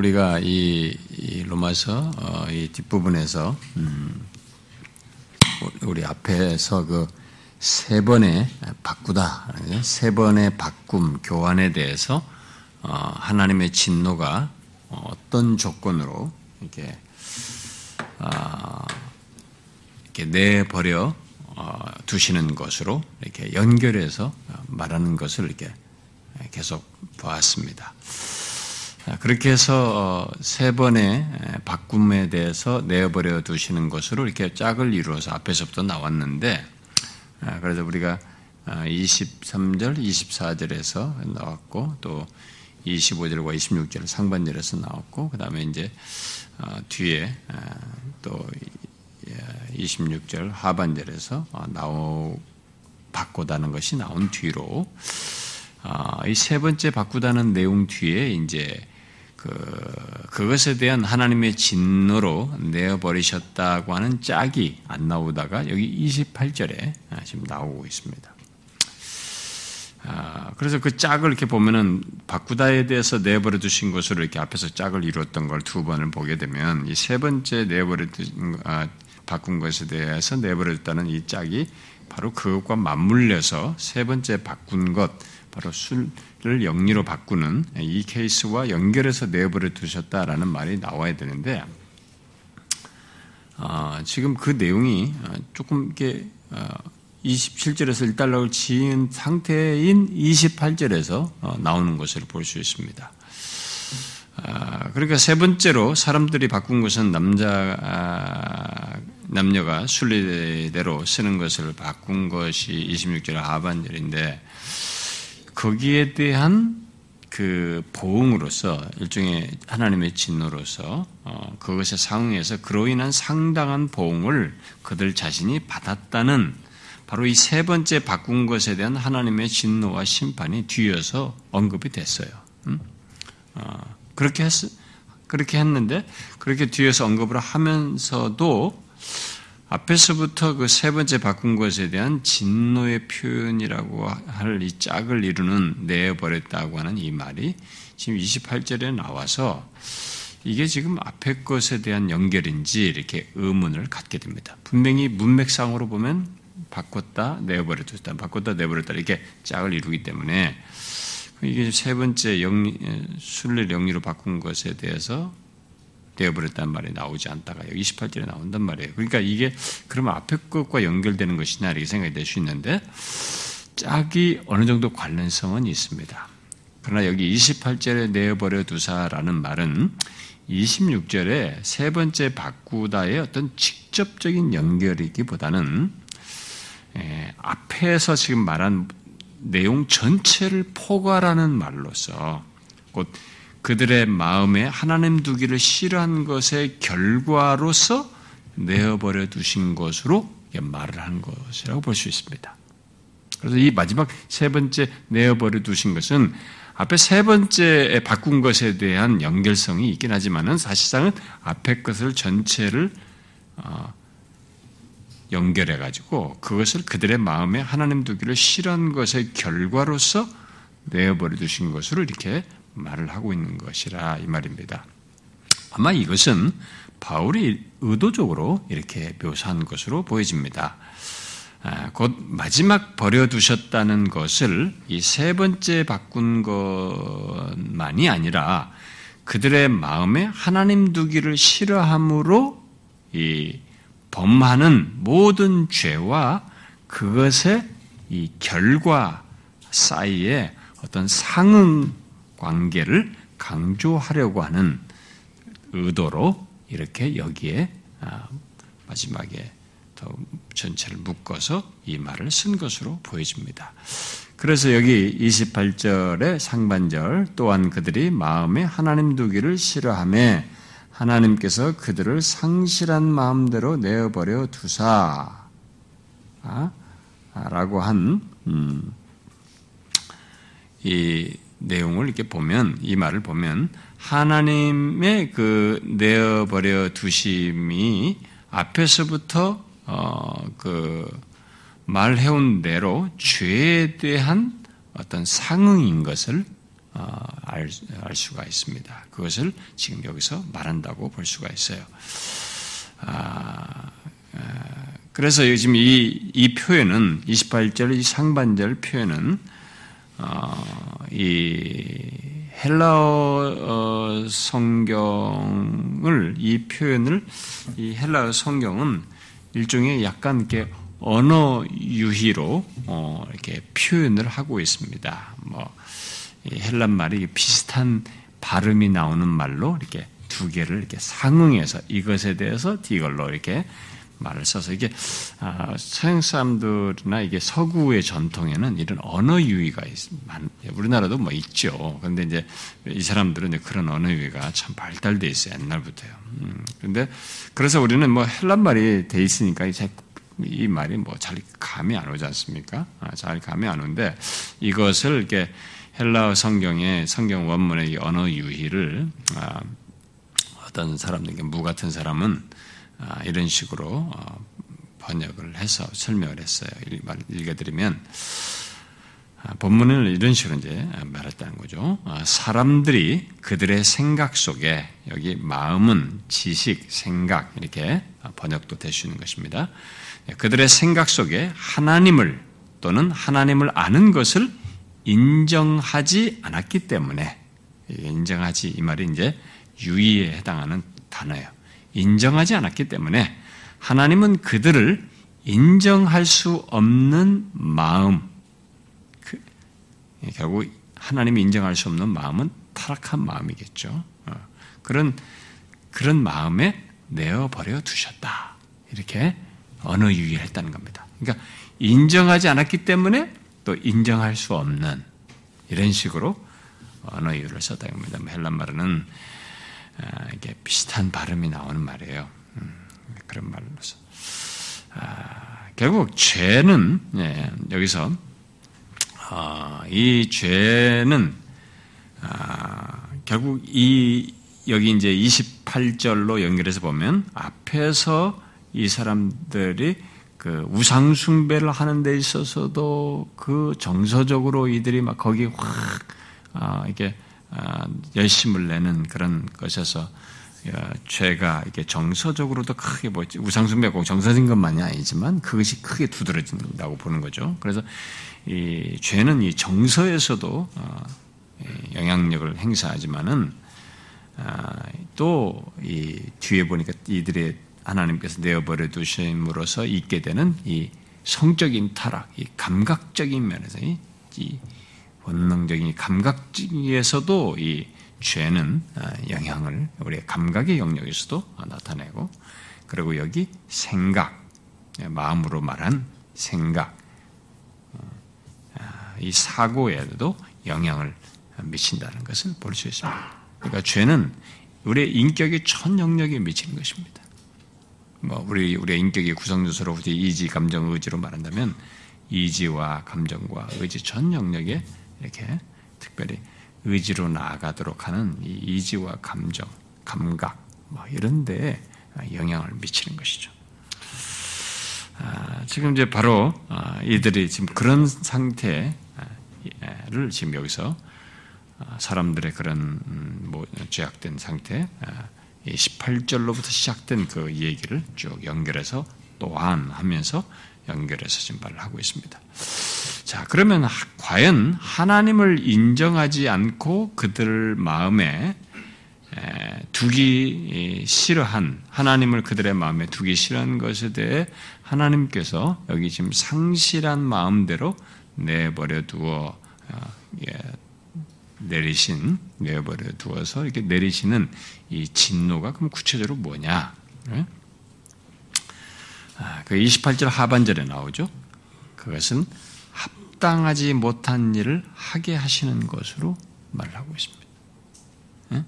우리가 이, 이 로마서 어, 이 뒷부분에서 음, 우리 앞에서 그 세 번의 바꾸다, 세 번의 바꿈, 교환에 대해서 어, 하나님의 진노가 어떤 조건으로 이렇게, 어, 이렇게 내버려 어, 두시는 것으로 이렇게 연결해서 말하는 것을 이렇게 계속 보았습니다. 그렇게 해서 어, 세 번의 바꿈에 대해서 내버려 두시는 것으로 이렇게 짝을 이루어서 앞에서부터 나왔는데, 그래서 우리가 23절, 24절에서 나왔고, 또 25절과 26절 상반절에서 나왔고, 그 다음에 이제 어, 뒤에 또 26절 하반절에서 어, 나오 바꾸다는 것이 나온 뒤로 이 세 번째 바꾸다는 내용 뒤에 이제 그, 그것에 대한 하나님의 진노로 내어버리셨다고 하는 짝이 안 나오다가 여기 28절에 지금 나오고 있습니다. 아, 그래서 그 짝을 이렇게 보면은 바꾸다에 대해서 내버려 두신 것으로 이렇게 앞에서 짝을 이루었던 걸 두 번을 보게 되면 이 세 번째 내버려 두신, 아, 바꾼 것에 대해서 내버려 뒀다는 이 짝이 바로 그것과 맞물려서 세 번째 바꾼 것, 바로 술 을 영리로 바꾸는 이 케이스와 연결해서 내버려 두셨다라는 말이 나와야 되는데 어, 지금 그 내용이 어, 조금 이렇게 어, 27절에서 1달러를 지은 상태인 28절에서 어, 나오는 것을 볼 수 있습니다. 아, 그러니까 세 번째로 사람들이 바꾼 것은 남자 아, 남녀가 순리대로 쓰는 것을 바꾼 것이 26절 하반절인데 거기에 대한 그 보응으로서 일종의 하나님의 진노로서 어, 그것에 상응해서 그로 인한 상당한 보응을 그들 자신이 받았다는 바로 이 세 번째 바꾼 것에 대한 하나님의 진노와 심판이 뒤어서 언급이 됐어요. 음? 어, 그렇게 했 그렇게 했는데 그렇게 뒤에서 언급을 하면서도 앞에서부터 그 세 번째 바꾼 것에 대한 진노의 표현이라고 할 이 짝을 이루는 내버렸다고 하는 이 말이 지금 28절에 나와서 이게 지금 앞에 것에 대한 연결인지 이렇게 의문을 갖게 됩니다. 분명히 문맥상으로 보면 바꿨다, 내버려뒀다, 바꿨다, 내버렸다 이렇게 짝을 이루기 때문에 이게 세 번째 영리, 순례 영리로 바꾼 것에 대해서 되어버렸다는 말이 나오지 않다가 여기 28절에 나온단 말이에요. 그러니까 이게 그러면 앞에 것과 연결되는 것이냐 이렇게 생각이 될 수 있는데 짝이 어느 정도 관련성은 있습니다. 그러나 여기 28절에 내어버려 두사라는 말은 26절에 세 번째 바꾸다의 어떤 직접적인 연결이기보다는 에, 앞에서 지금 말한 내용 전체를 포괄하는 말로서 곧 그들의 마음에 하나님 두기를 싫어한 것의 결과로서 내어버려 두신 것으로 말을 한 것이라고 볼 수 있습니다. 그래서 이 마지막 세 번째 내어버려 두신 것은 앞에 세 번째 바꾼 것에 대한 연결성이 있긴 하지만은 사실상은 앞에 것을 전체를 어, 연결해 가지고 그것을 그들의 마음에 하나님 두기를 싫어한 것의 결과로서 내어버려 두신 것으로 이렇게 말을 하고 있는 것이라 이 말입니다. 아마 이것은 바울이 의도적으로 이렇게 묘사한 것으로 보여집니다. 아, 곧 마지막 버려두셨다는 것을 이 세 번째 바꾼 것만이 아니라 그들의 마음에 하나님 두기를 싫어함으로 이 범하는 모든 죄와 그것의 이 결과 사이에 어떤 상응 관계를 강조하려고 하는 의도로 이렇게 여기에 아, 마지막에 더 전체를 묶어서 이 말을 쓴 것으로 보여집니다. 그래서 여기 28절의 상반절 또한 그들이 마음에 하나님 두기를 싫어함에 하나님께서 그들을 상실한 마음대로 내어버려 두사 아, 라고 한, 음, 이 내용을 이렇게 보면, 이 말을 보면, 하나님의 그 내어버려 두심이 앞에서부터, 어, 그, 말해온 대로 죄에 대한 어떤 상응인 것을 어, 알, 알 수가 있습니다. 그것을 지금 여기서 말한다고 볼 수가 있어요. 아, 그래서 지금 이, 이 표현은 28절 이 상반절 표현은 어, 이 헬라어 성경을 이 표현을 이 헬라어 성경은 일종의 약간 이렇게 언어 유희로 어, 이렇게 표현을 하고 있습니다. 뭐 헬란 말이 비슷한 발음이 나오는 말로 이렇게 두 개를 이렇게 상응해서 이것에 대해서 디걸로 이렇게 말을 써서 이게 아, 서양 사람들이나 이게 서구의 전통에는 이런 언어 유희가 있, 우리나라도 뭐 있죠. 그런데 이제 이 사람들은 이제 그런 언어 유희가 참 발달돼 있어요 옛날부터요. 음, 그런데 그래서 우리는 뭐 헬란 말이 돼 있으니까 이제 이 말이 뭐 잘 감이 안 오지 않습니까? 아, 잘 감이 안 오는데 이것을 이렇게 헬라어 성경의 성경 원문의 언어 유희를 아, 어떤 사람들, 무 같은 사람은 아, 이런 식으로 어, 번역을 해서 설명을 했어요. 읽어드리면 아, 본문을 이런 식으로 이제 말했다는 거죠. 아, 사람들이 그들의 생각 속에 여기 마음은 지식, 생각 이렇게 번역도 될 수 있는 것입니다. 그들의 생각 속에 하나님을 또는 하나님을 아는 것을 인정하지 않았기 때문에 인정하지 이 말이 이제 유의에 해당하는 단어예요. 인정하지 않았기 때문에 하나님은 그들을 인정할 수 없는 마음, 그, 예, 결국 하나님이 인정할 수 없는 마음은 타락한 마음이겠죠. 어, 그런 그런 마음에 내어 버려 두셨다. 이렇게 언어 유의를 했다는 겁니다. 그러니까 인정하지 않았기 때문에 또 인정할 수 없는 이런 식으로 언어 유의를 썼다는 겁니다. 헬란 말은 아, 이게 비슷한 발음이 나오는 말이에요. 음, 그런 말로서. 아, 결국 죄는 예, 여기서 아, 이 죄는 결국 이 여기 이제 28절로 연결해서 보면 앞에서 이 사람들이 그 우상 숭배를 하는 데 있어서도 그 정서적으로 이들이 막 거기 확 아, 이게 아, 열심을 내는 그런 것에서 죄가 이게 정서적으로도 크게 뭐 우상숭배고 정서적인 것만이 아니지만 그것이 크게 두드러진다고 보는 거죠. 그래서 이 죄는 이 정서에서도 어, 영향력을 행사하지만은 아, 또이 뒤에 보니까 이들의 하나님께서 내어버려 두심으로써 있게 되는 이 성적인 타락, 이 감각적인 면에서 이 본능적인 감각에서도 이 죄는 아, 영향을 우리의 감각의 영역에서도 나타내고 그리고 여기 생각 마음으로 말한 생각 아, 이 사고에도 영향을 미친다는 것을 볼 수 있습니다. 그러니까 죄는 우리의 인격의 전 영역에 미치는 것입니다. 뭐 우리 우리의 인격의 구성 요소로 이지, 감정, 의지로 말한다면 이지와 감정과 의지 전 영역에 이렇게 특별히 의지로 나아가도록 하는 이 이지와 감정, 감각 뭐 이런 데에 영향을 미치는 것이죠. 아, 지금 이제 바로 아, 이들이 지금 그런 상태를 지금 여기서 아, 사람들의 그런 음, 뭐 죄악된 상태, 18절로부터 시작된 그 얘기를 쭉 연결해서 또한 하면서 연결해서 말을 하고 있습니다. 자, 그러면 과연 하나님을 인정하지 않고 그들 마음에 두기 싫어한 하나님을 그들의 마음에 두기 싫어한 것에 대해 하나님께서 여기 지금 상실한 마음대로 내버려 두어 어, 예, 내리신 내버려 두어서 이렇게 내리시는 이 진노가 그럼 구체적으로 뭐냐? 네? 아, 그 28절 하반절에 나오죠. 그것은 합당하지 못한 일을 하게 하시는 것으로 말하고 있습니다. 예?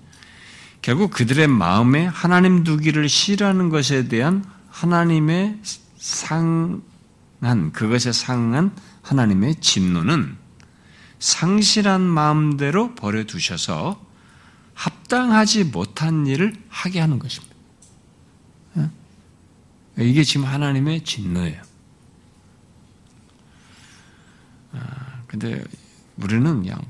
결국 그들의 마음에 하나님 두기를 싫어하는 것에 대한 하나님의 상한 그것에 상한 하나님의 진노는 상실한 마음대로 버려 두셔서 합당하지 못한 일을 하게 하는 것입니다. 예? 이게 지금 하나님의 진노예요. 아, 근데 우리는 그냥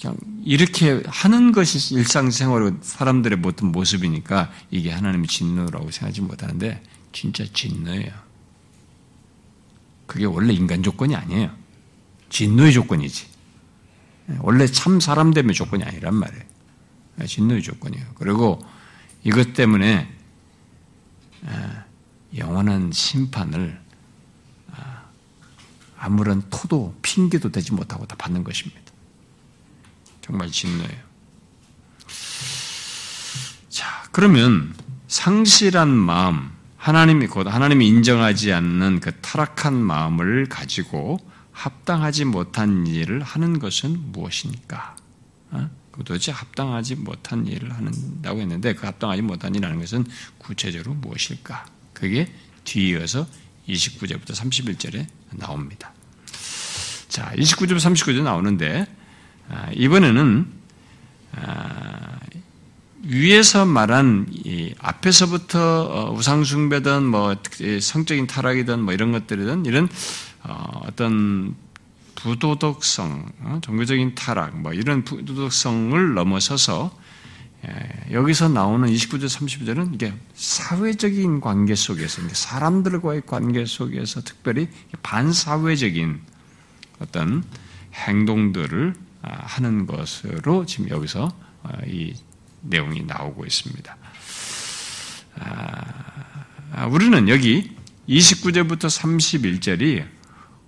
그냥 이렇게 하는 것이 일상생활로 사람들의 어떤 모습이니까 이게 하나님의 진노라고 생각하지 못하는데 진짜 진노예요. 그게 원래 인간 조건이 아니에요. 진노의 조건이지. 원래 참 사람 되면 조건이 아니란 말이에요. 진노의 조건이에요. 그리고 이것 때문에 영원한 심판을 아무런 토도 핑계도 되지 못하고 다 받는 것입니다. 정말 진노예요. 자, 그러면 상실한 마음, 하나님이 곧 하나님이 인정하지 않는 그 타락한 마음을 가지고 합당하지 못한 일을 하는 것은 무엇입니까? 어? 도대체 합당하지 못한 일을 한다고 했는데 그 합당하지 못한 일이라는 것은 구체적으로 무엇일까? 그게 뒤이어서 29절부터 31절에 나옵니다. 자, 29절, 39절 나오는데 아, 이번에는 아, 위에서 말한 앞에서부터 어, 우상숭배든 뭐 성적인 타락이든 뭐 이런 것들이든 이런 어, 어떤 부도덕성, 어, 종교적인 타락, 뭐 이런 부도덕성을 넘어서서 예, 여기서 나오는 29절, 30절은 이게 사회적인 관계 속에서, 사람들과의 관계 속에서 특별히 반사회적인 어떤 행동들을 아, 하는 것으로 지금 여기서 어, 이 내용이 나오고 있습니다. 아, 우리는 여기 29절부터 31절이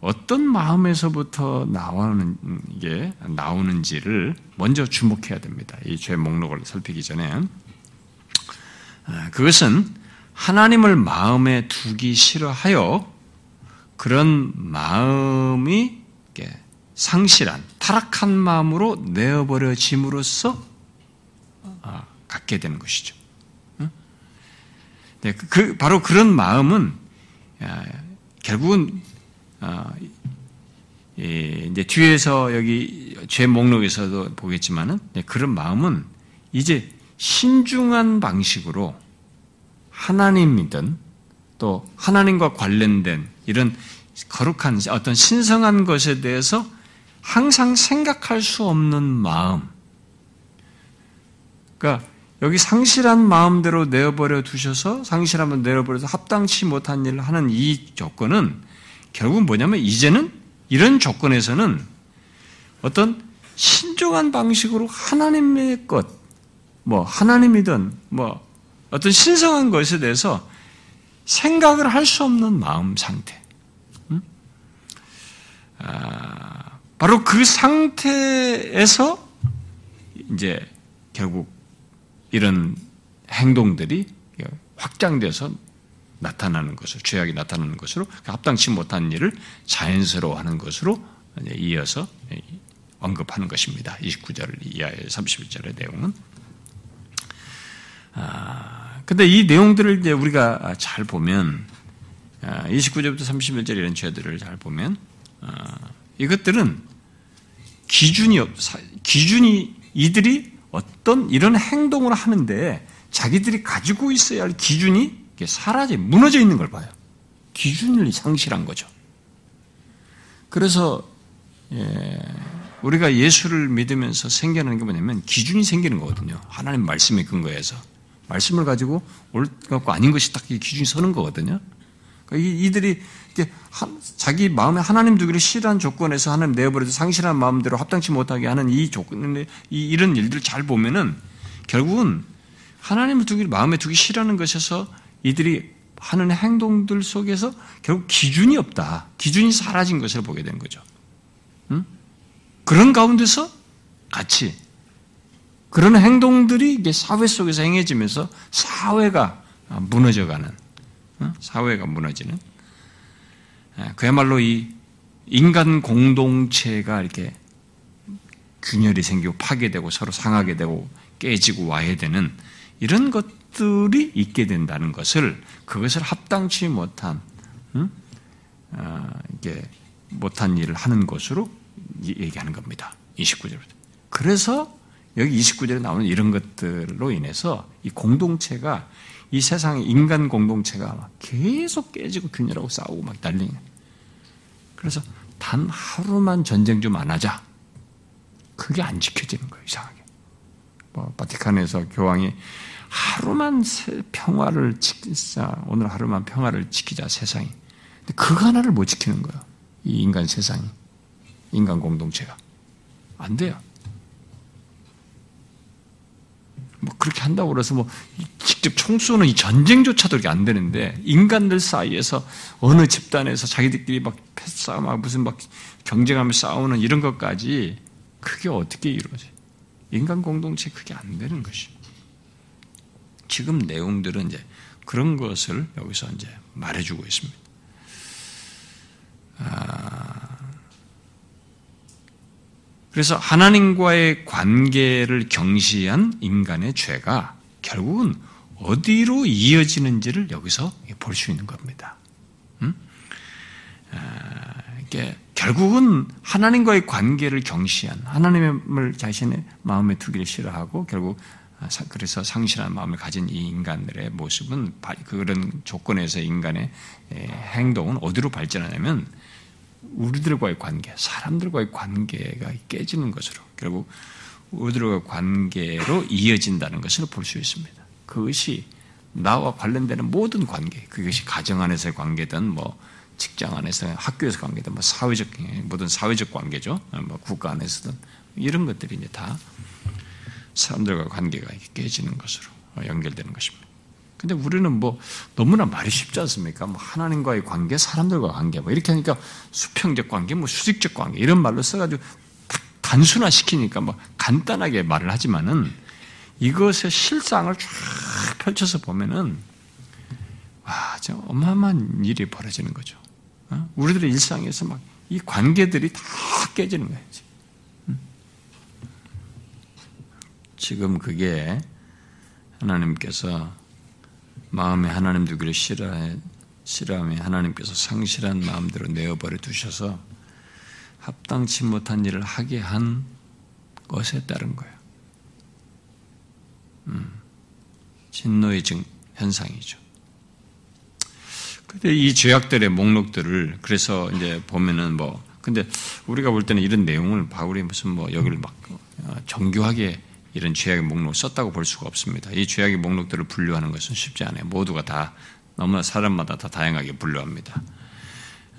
어떤 마음에서부터 나오는 게 나오는지를 먼저 주목해야 됩니다. 이 죄 목록을 살피기 전에 아, 그것은 하나님을 마음에 두기 싫어하여 그런 마음이 상실한 타락한 마음으로 내어버려짐으로써 아, 갖게 되는 것이죠. 네, 그, 그 바로 그런 마음은 결국은 아, 이제 뒤에서 여기 죄 목록에서도 보겠지만은 네, 그런 마음은 이제 신중한 방식으로 하나님이든 또 하나님과 관련된 이런 거룩한 어떤 신성한 것에 대해서 항상 생각할 수 없는 마음. 그러니까 여기 상실한 마음대로 내어버려 두셔서 상실하면 내어버려서 합당치 못한 일을 하는 이 조건은 결국은 뭐냐면 이제는 이런 조건에서는 어떤 신중한 방식으로 하나님의 것, 뭐 하나님이든 뭐 어떤 신성한 것에 대해서 생각을 할 수 없는 마음 상태. 음? 아, 바로 그 상태에서 이제 결국 이런 행동들이 확장돼서 나타나는 것으로 죄악이 나타나는 것으로 합당치 못한 일을 자연스러워하는 것으로 이어서 언급하는 것입니다. 29절 이하의 31절의 내용은. 아, 근데 이 내용들을 이제 우리가 잘 보면, 29절부터 아, 31절 이런 죄들을 잘 보면, 아, 이것들은 기준이 없, 기준이 이들이 어떤 이런 행동을 하는데 자기들이 가지고 있어야 할 기준이 사라져, 무너져 있는 걸 봐요. 기준을 상실한 거죠. 그래서, 예, 우리가 예수를 믿으면서 생겨나는 게 뭐냐면 기준이 생기는 거거든요. 하나님 말씀에 근거해서. 말씀을 가지고 올 것과 아닌 것이 딱 기준이 서는 거거든요. 그러니까 이들이 자기 마음에 하나님 두기를 싫어한 조건에서 하나님 내버려서 상실한 마음대로 합당치 못하게 하는 이 조건, 이, 이런 일들을 잘 보면은 결국은 하나님을 두기 마음에 두기 싫어하는 것에서 이들이 하는 행동들 속에서 결국 기준이 없다. 기준이 사라진 것을 보게 된 거죠. 응? 그런 가운데서 같이 그런 행동들이 이게 사회 속에서 행해지면서 사회가 무너져가는, 사회가 무너지는, 그야말로 이 인간 공동체가 이렇게 균열이 생기고 파괴되고 서로 상하게 되고 깨지고 와야 되는 이런 것 들이 있게 된다는 것을 그것을 합당치 못한 음? 어, 이게 못한 일을 하는 것으로 얘기하는 겁니다. 29절부터. 그래서 여기 29절에 나오는 이런 것들로 인해서 이 공동체가 이 세상의 인간 공동체가 계속 깨지고 균열하고 싸우고 막 난리는. 그래서 단 하루만 전쟁 좀 안 하자. 그게 안 지켜지는 거예요, 이상하게. 뭐, 바티칸에서 교황이 하루만 평화를 지키자, 오늘 하루만 평화를 지키자, 세상이. 근데 그거 하나를 못 지키는 거예요. 이 인간 세상이. 인간 공동체가. 안 돼요. 뭐 그렇게 한다고 그래서 뭐 직접 총 쏘는 이 전쟁조차도 이렇게 안 되는데 인간들 사이에서 어느 집단에서 자기들끼리 막 패싸움 막 무슨 막 경쟁하며 싸우는 이런 것까지 그게 어떻게 이루어져? 인간 공동체 그게 안 되는 것이. 지금 내용들은 이제 그런 것을 여기서 이제 말해주고 있습니다. 아, 그래서 하나님과의 관계를 경시한 인간의 죄가 결국은 어디로 이어지는지를 여기서 볼 수 있는 겁니다. 음? 아, 이게 결국은 하나님과의 관계를 경시한 하나님을 자신의 마음에 두기를 싫어하고 결국 아, 그래서 상실한 마음을 가진 이 인간들의 모습은 그런 조건에서 인간의 행동은 어디로 발전하냐면 우리들과의 관계, 사람들과의 관계가 깨지는 것으로 결국 우리들과의 관계로 이어진다는 것을 볼 수 있습니다. 그것이 나와 관련되는 모든 관계, 그것이 가정 안에서의 관계든 뭐 직장 안에서 학교에서 관계든 뭐 사회적 모든 사회적 관계죠. 뭐 국가 안에서든 이런 것들이 이제 다 사람들과 관계가 깨지는 것으로 연결되는 것입니다. 근데 우리는 뭐 너무나 말이 쉽지 않습니까? 뭐 하나님과의 관계, 사람들과 관계, 뭐 이렇게 하니까 수평적 관계, 뭐 수직적 관계 이런 말로 써가지고 단순화 시키니까 뭐 간단하게 말을 하지만은 이것의 실상을 쫙 펼쳐서 보면은 와, 저 어마어마한 일이 벌어지는 거죠. 어? 우리들의 일상에서 막 이 관계들이 다 깨지는 거예요. 음? 지금 그게 하나님께서 마음에 하나님 두기를 싫어해, 싫어하며 하나님께서 상실한 마음대로 내어버려 두셔서 합당치 못한 일을 하게 한 것에 따른 거예요. 음, 진노의 증, 현상이죠. 근데 이 죄악들의 목록들을 그래서 이제 보면은 뭐 근데 우리가 볼 때는 이런 내용을 바울이 무슨 뭐 여기를 막 어, 정교하게 이런 죄악의 목록을 썼다고 볼 수가 없습니다. 이 죄악의 목록들을 분류하는 것은 쉽지 않아요. 모두가 다 너무나 사람마다 다 다양하게 분류합니다.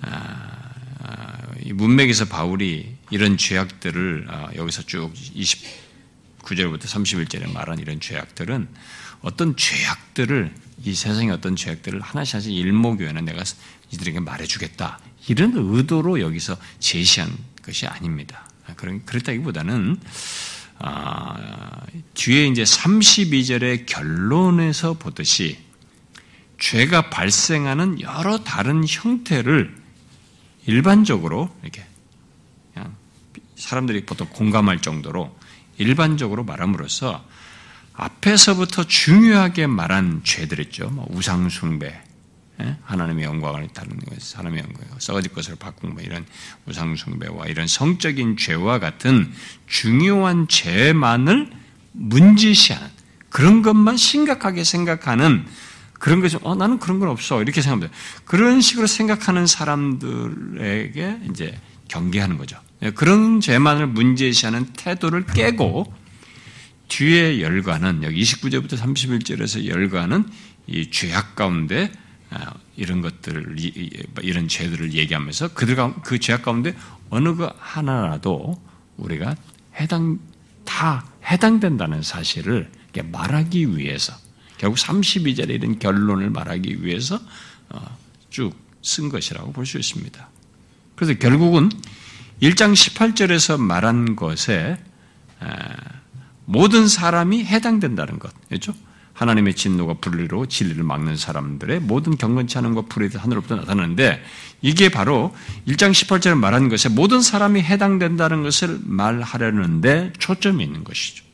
아, 아, 이 문맥에서 바울이 이런 죄악들을 아, 여기서 쭉 29절부터 31절에 말한 이런 죄악들은 어떤 죄악들을 이 세상의 어떤 죄악들을 하나씩 하나씩 일목요연에 내가 이들에게 말해주겠다 이런 의도로 여기서 제시한 것이 아닙니다. 그런 그렇다기보다는 아, 뒤에 이제 32절의 결론에서 보듯이 죄가 발생하는 여러 다른 형태를 일반적으로 이렇게 사람들이 보통 공감할 정도로 일반적으로 말함으로써 앞에서부터 중요하게 말한 죄들 있죠. 뭐 우상숭배, 예? 하나님의 영광을 다루는 것, 사람의 영광, 썩어질 것을 바꾸는 뭐 이런 우상숭배와 이런 성적인 죄와 같은 중요한 죄만을 문지시하는 그런 것만 심각하게 생각하는 그런 것이 어 나는 그런 건 없어 이렇게 생각합니다. 그런 식으로 생각하는 사람들에게 이제 경계하는 거죠. 예, 그런 죄만을 문제시하는 태도를 깨고 뒤에 열과는 여기 29절부터 31절에서 열과는 이 죄악 가운데 아, 이런 것들을 이런 죄들을 얘기하면서 그들 그 죄악 가운데 어느 그 하나라도 우리가 해당 다 해당된다는 사실을 말하기 위해서 결국 32절에 이런 결론을 말하기 위해서 어, 쭉쓴 것이라고 볼 수 있습니다. 그래서 결국은 1장 18절에서 말한 것에 모든 사람이 해당된다는 것, 그렇죠? 하나님의 진노가 불리로 진리를 막는 사람들의 모든 경건치 않은 것 불이 하늘로부터 나타나는데 이게 바로 1장 18절에 말한 것에 모든 사람이 해당된다는 것을 말하려는데 초점이 있는 것이죠.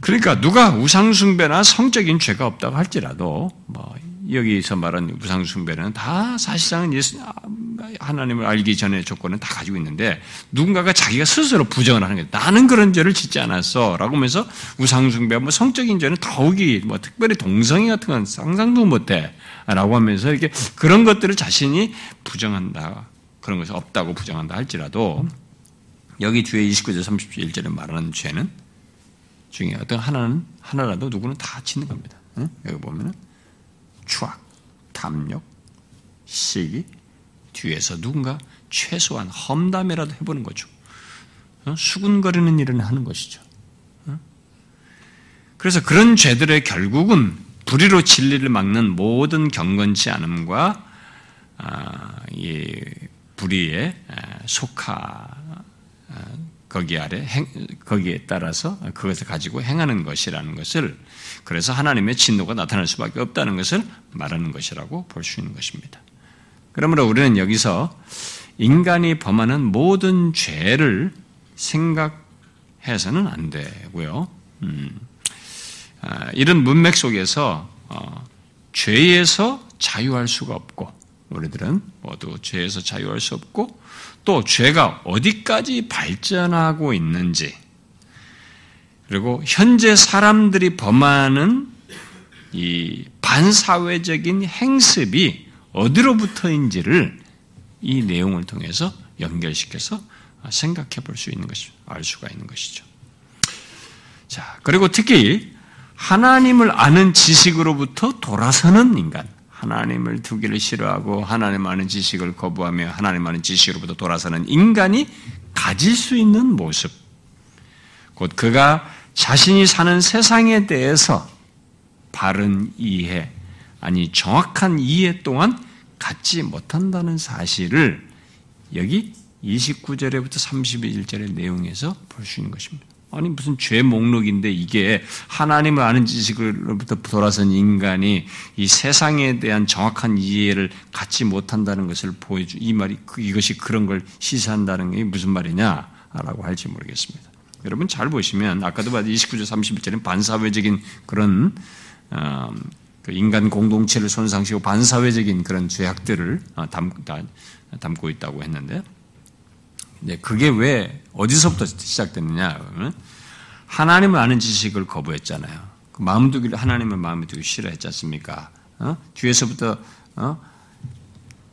그러니까 누가 우상숭배나 성적인 죄가 없다고 할지라도 뭐 여기서 말한 우상숭배는 다 사실상은 예수, 하나님을 알기 전에 조건은 다 가지고 있는데 누군가가 자기가 스스로 부정을 하는 거예요. 나는 그런 죄를 짓지 않았어. 라고 하면서 우상숭배, 뭐 성적인 죄는 더욱이 뭐 특별히 동성애 같은 건 상상도 못해. 라고 하면서 이렇게 그런 것들을 자신이 부정한다. 그런 것이 없다고 부정한다 할지라도 여기 뒤에 29절 31절에 말하는 죄는 중에 어떤 하나는 하나라도 누구는 다 짓는 겁니다. 응? 여기 보면은 추악, 탐욕, 시기 뒤에서 누군가 최소한 험담이라도 해보는 거죠. 어? 수군거리는 일을 하는 것이죠. 어? 그래서 그런 죄들의 결국은 불의로 진리를 막는 모든 경건치 않음과 아, 이 불의에 속하 거기 아래 행, 거기에 따라서 그것을 가지고 행하는 것이라는 것을 그래서 하나님의 진노가 나타날 수밖에 없다는 것을 말하는 것이라고 볼 수 있는 것입니다. 그러므로 우리는 여기서 인간이 범하는 모든 죄를 생각해서는 안 되고요. 음, 아, 이런 문맥 속에서 어, 죄에서 자유할 수가 없고 우리들은 모두 죄에서 자유할 수 없고 또 죄가 어디까지 발전하고 있는지 그리고 현재 사람들이 범하는 이 반사회적인 행습이 어디로부터인지를 이 내용을 통해서 연결시켜서 생각해 볼 수 있는 것이 알 수가 있는 것이죠. 자, 그리고 특히 하나님을 아는 지식으로부터 돌아서는 인간, 하나님을 두기를 싫어하고 하나님 아는 지식을 거부하며 하나님 아는 지식으로부터 돌아서는 인간이 가질 수 있는 모습, 곧 그가 자신이 사는 세상에 대해서 바른 이해, 아니 정확한 이해 또한 갖지 못한다는 사실을 여기 29절에부터 31절의 내용에서 볼 수 있는 것입니다. 아니 무슨 죄 목록인데 이게 하나님을 아는 지식으로부터 돌아선 인간이 이 세상에 대한 정확한 이해를 갖지 못한다는 것을 보여주 이 말이 그, 이것이 그런 걸 시사한다는 게 무슨 말이냐라고 할지 모르겠습니다. 여러분 잘 보시면 아까도 봤 29절 31절은 반사회적인 그런 어, 그 인간 공동체를 손상시키고 반사회적인 그런 죄악들을 어, 담, 담고 있다고 했는데 네, 그게 왜 어디서부터 시작됐느냐 하나님을 아는 지식을 거부했잖아요. 그 마음 두기를 하나님을 마음에 두기 싫어했지 않습니까? 어? 뒤에서부터 어?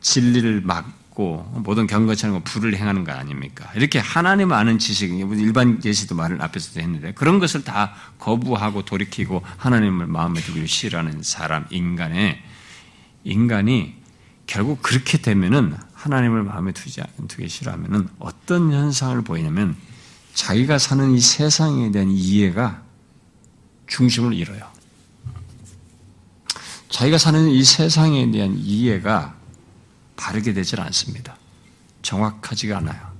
진리를 막 고 모든 경거처럼 불을 행하는 거 아닙니까? 이렇게 하나님을 아는 지식, 일반 예시도 말을 앞에서도 했는데 그런 것을 다 거부하고 돌이키고 하나님을 마음에 두기를 싫어하는 사람, 인간의 인간이 결국 그렇게 되면은 하나님을 마음에 두지 두기 싫어하면은 어떤 현상을 보이냐면 자기가 사는 이 세상에 대한 이해가 중심을 잃어요. 자기가 사는 이 세상에 대한 이해가 바르게 되질 않습니다. 정확하지가 않아요.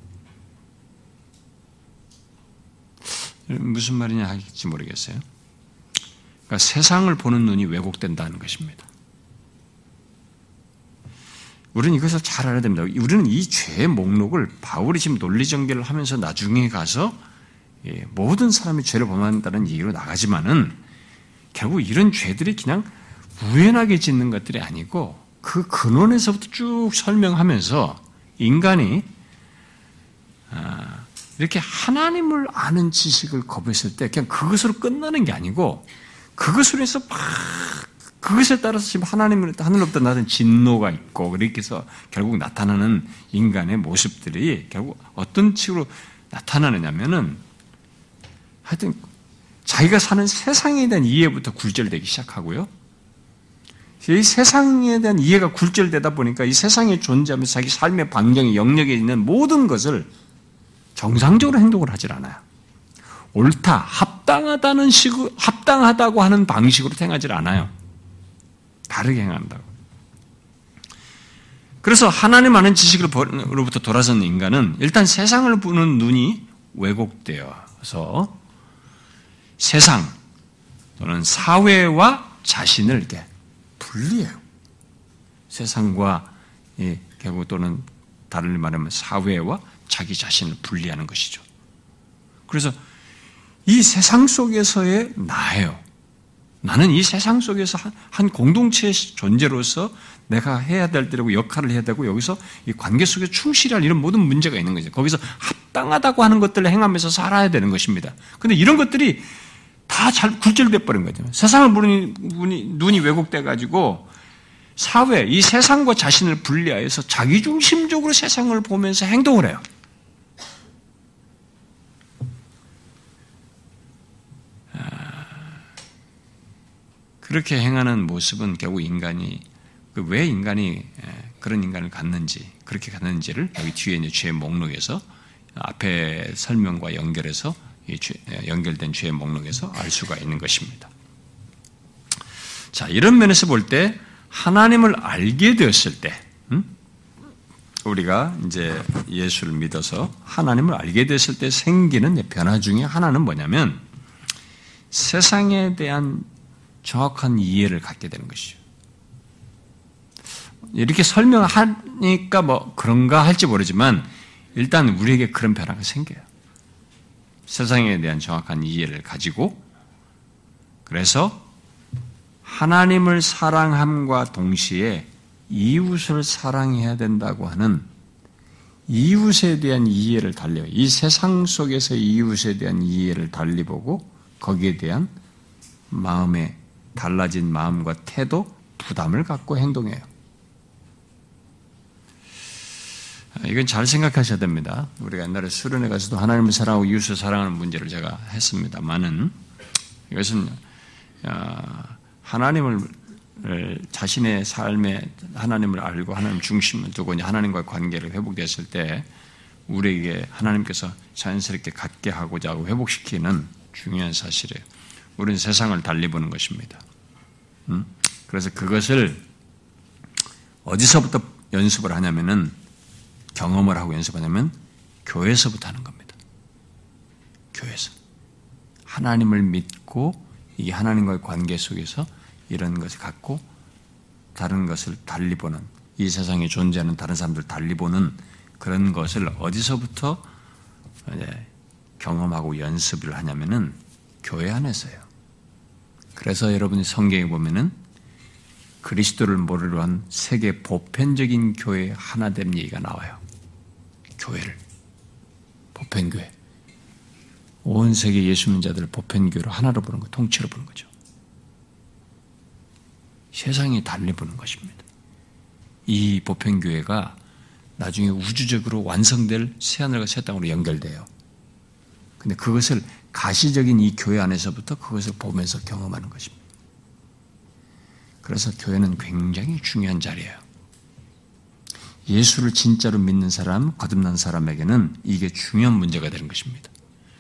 무슨 말이냐 할지 모르겠어요. 그러니까 세상을 보는 눈이 왜곡된다는 것입니다. 우리는 이것을 잘 알아야 됩니다. 우리는 이 죄의 목록을 바울이 지금 논리정결을 하면서 나중에 가서 예, 모든 사람이 죄를 범한다는 얘기로 나가지만은 결국 이런 죄들이 그냥 우연하게 짓는 것들이 아니고 그 근원에서부터 쭉 설명하면서 인간이 아, 이렇게 하나님을 아는 지식을 거부했을 때 그냥 그것으로 끝나는 게 아니고 그것으로 해서 막 그것에 따라서 지금 하나님을 하늘로부터 나는 진노가 있고 그렇게 해서 결국 나타나는 인간의 모습들이 결국 어떤 식으로 나타나느냐면은 하여튼 자기가 사는 세상에 대한 이해부터 굴절되기 시작하고요. 이 세상에 대한 이해가 굴절되다 보니까 이 세상에 존재하면서 자기 삶의 반경의 영역에 있는 모든 것을 정상적으로 행동을 하질 않아요. 옳다, 합당하다는 식으로, 합당하다고 하는 방식으로 행하지 않아요. 다르게 행한다고. 그래서 하나님 아는 지식으로부터 돌아선 인간은 일단 세상을 보는 눈이 왜곡되어서 세상 또는 사회와 자신을 이렇게 분리해요. 세상과 예, 결국 또는 다른 말하면 사회와 자기 자신을 분리하는 것이죠. 그래서 이 세상 속에서의 나예요. 나는 이 세상 속에서 한 공동체의 존재로서 내가 해야 될 때라고 역할을 해야 되고 여기서 이 관계 속에 충실할 이런 모든 문제가 있는 거죠. 거기서 합당하다고 하는 것들을 행하면서 살아야 되는 것입니다. 근데 이런 것들이 다 잘 굴절돼 버린 거죠. 세상을 보는 눈이, 눈이 왜곡돼 가지고 사회 이 세상과 자신을 분리하여서 자기중심적으로 세상을 보면서 행동을 해요. 아, 그렇게 행하는 모습은 결국 인간이 그 왜 인간이 그런 인간을 갖는지 그렇게 갖는지를 여기 뒤에 이제 죄 목록에서 앞에 설명과 연결해서 연결된 죄의 목록에서 알 수가 있는 것입니다. 자 이런 면에서 볼 때 하나님을 알게 되었을 때 음? 우리가 이제 예수를 믿어서 하나님을 알게 됐을 때 생기는 변화 중에 하나는 뭐냐면 세상에 대한 정확한 이해를 갖게 되는 것이죠. 이렇게 설명하니까 뭐 그런가 할지 모르지만 일단 우리에게 그런 변화가 생겨요. 세상에 대한 정확한 이해를 가지고 그래서 하나님을 사랑함과 동시에 이웃을 사랑해야 된다고 하는 이웃에 대한 이해를 달리 이 세상 속에서 이웃에 대한 이해를 달리 보고 거기에 대한 마음의 달라진 마음과 태도, 부담을 갖고 행동해요. 이건 잘 생각하셔야 됩니다. 우리가 옛날에 수련회 가서도 하나님을 사랑하고 이웃을 사랑하는 문제를 제가 했습니다만은 이것은 아, 하나님을 자신의 삶에 하나님을 알고 하나님 중심을 두고 하나님과의 관계를 회복됐을 때 우리에게 하나님께서 자연스럽게 갖게 하고자 하고 회복시키는 중요한 사실이에요. 우리는 세상을 달리 보는 것입니다. 음? 그래서 그것을 어디서부터 연습을 하냐면은 경험을 하고 연습하냐면 교회에서부터 하는 겁니다. 교회에서. 하나님을 믿고 이게 하나님과의 관계 속에서 이런 것을 갖고 다른 것을 달리 보는 이 세상에 존재하는 다른 사람들 달리 보는 그런 것을 어디서부터 경험하고 연습을 하냐면은 교회 안에서요. 그래서 여러분이 성경에 보면은 그리스도를 모르러 한 세계 보편적인 교회 하나 됨 얘기가 나와요. 교회를. 보편교회. 온 세계 예수 믿자들을 보편교회로 하나로 보는 거, 통째로 보는 거죠. 세상이 달리 보는 것입니다. 이 보편교회가 나중에 우주적으로 완성될 새하늘과 새 땅으로 연결돼요. 근데 그것을 가시적인 이 교회 안에서부터 그것을 보면서 경험하는 것입니다. 그래서 교회는 굉장히 중요한 자리예요. 예수를 진짜로 믿는 사람, 거듭난 사람에게는 이게 중요한 문제가 되는 것입니다.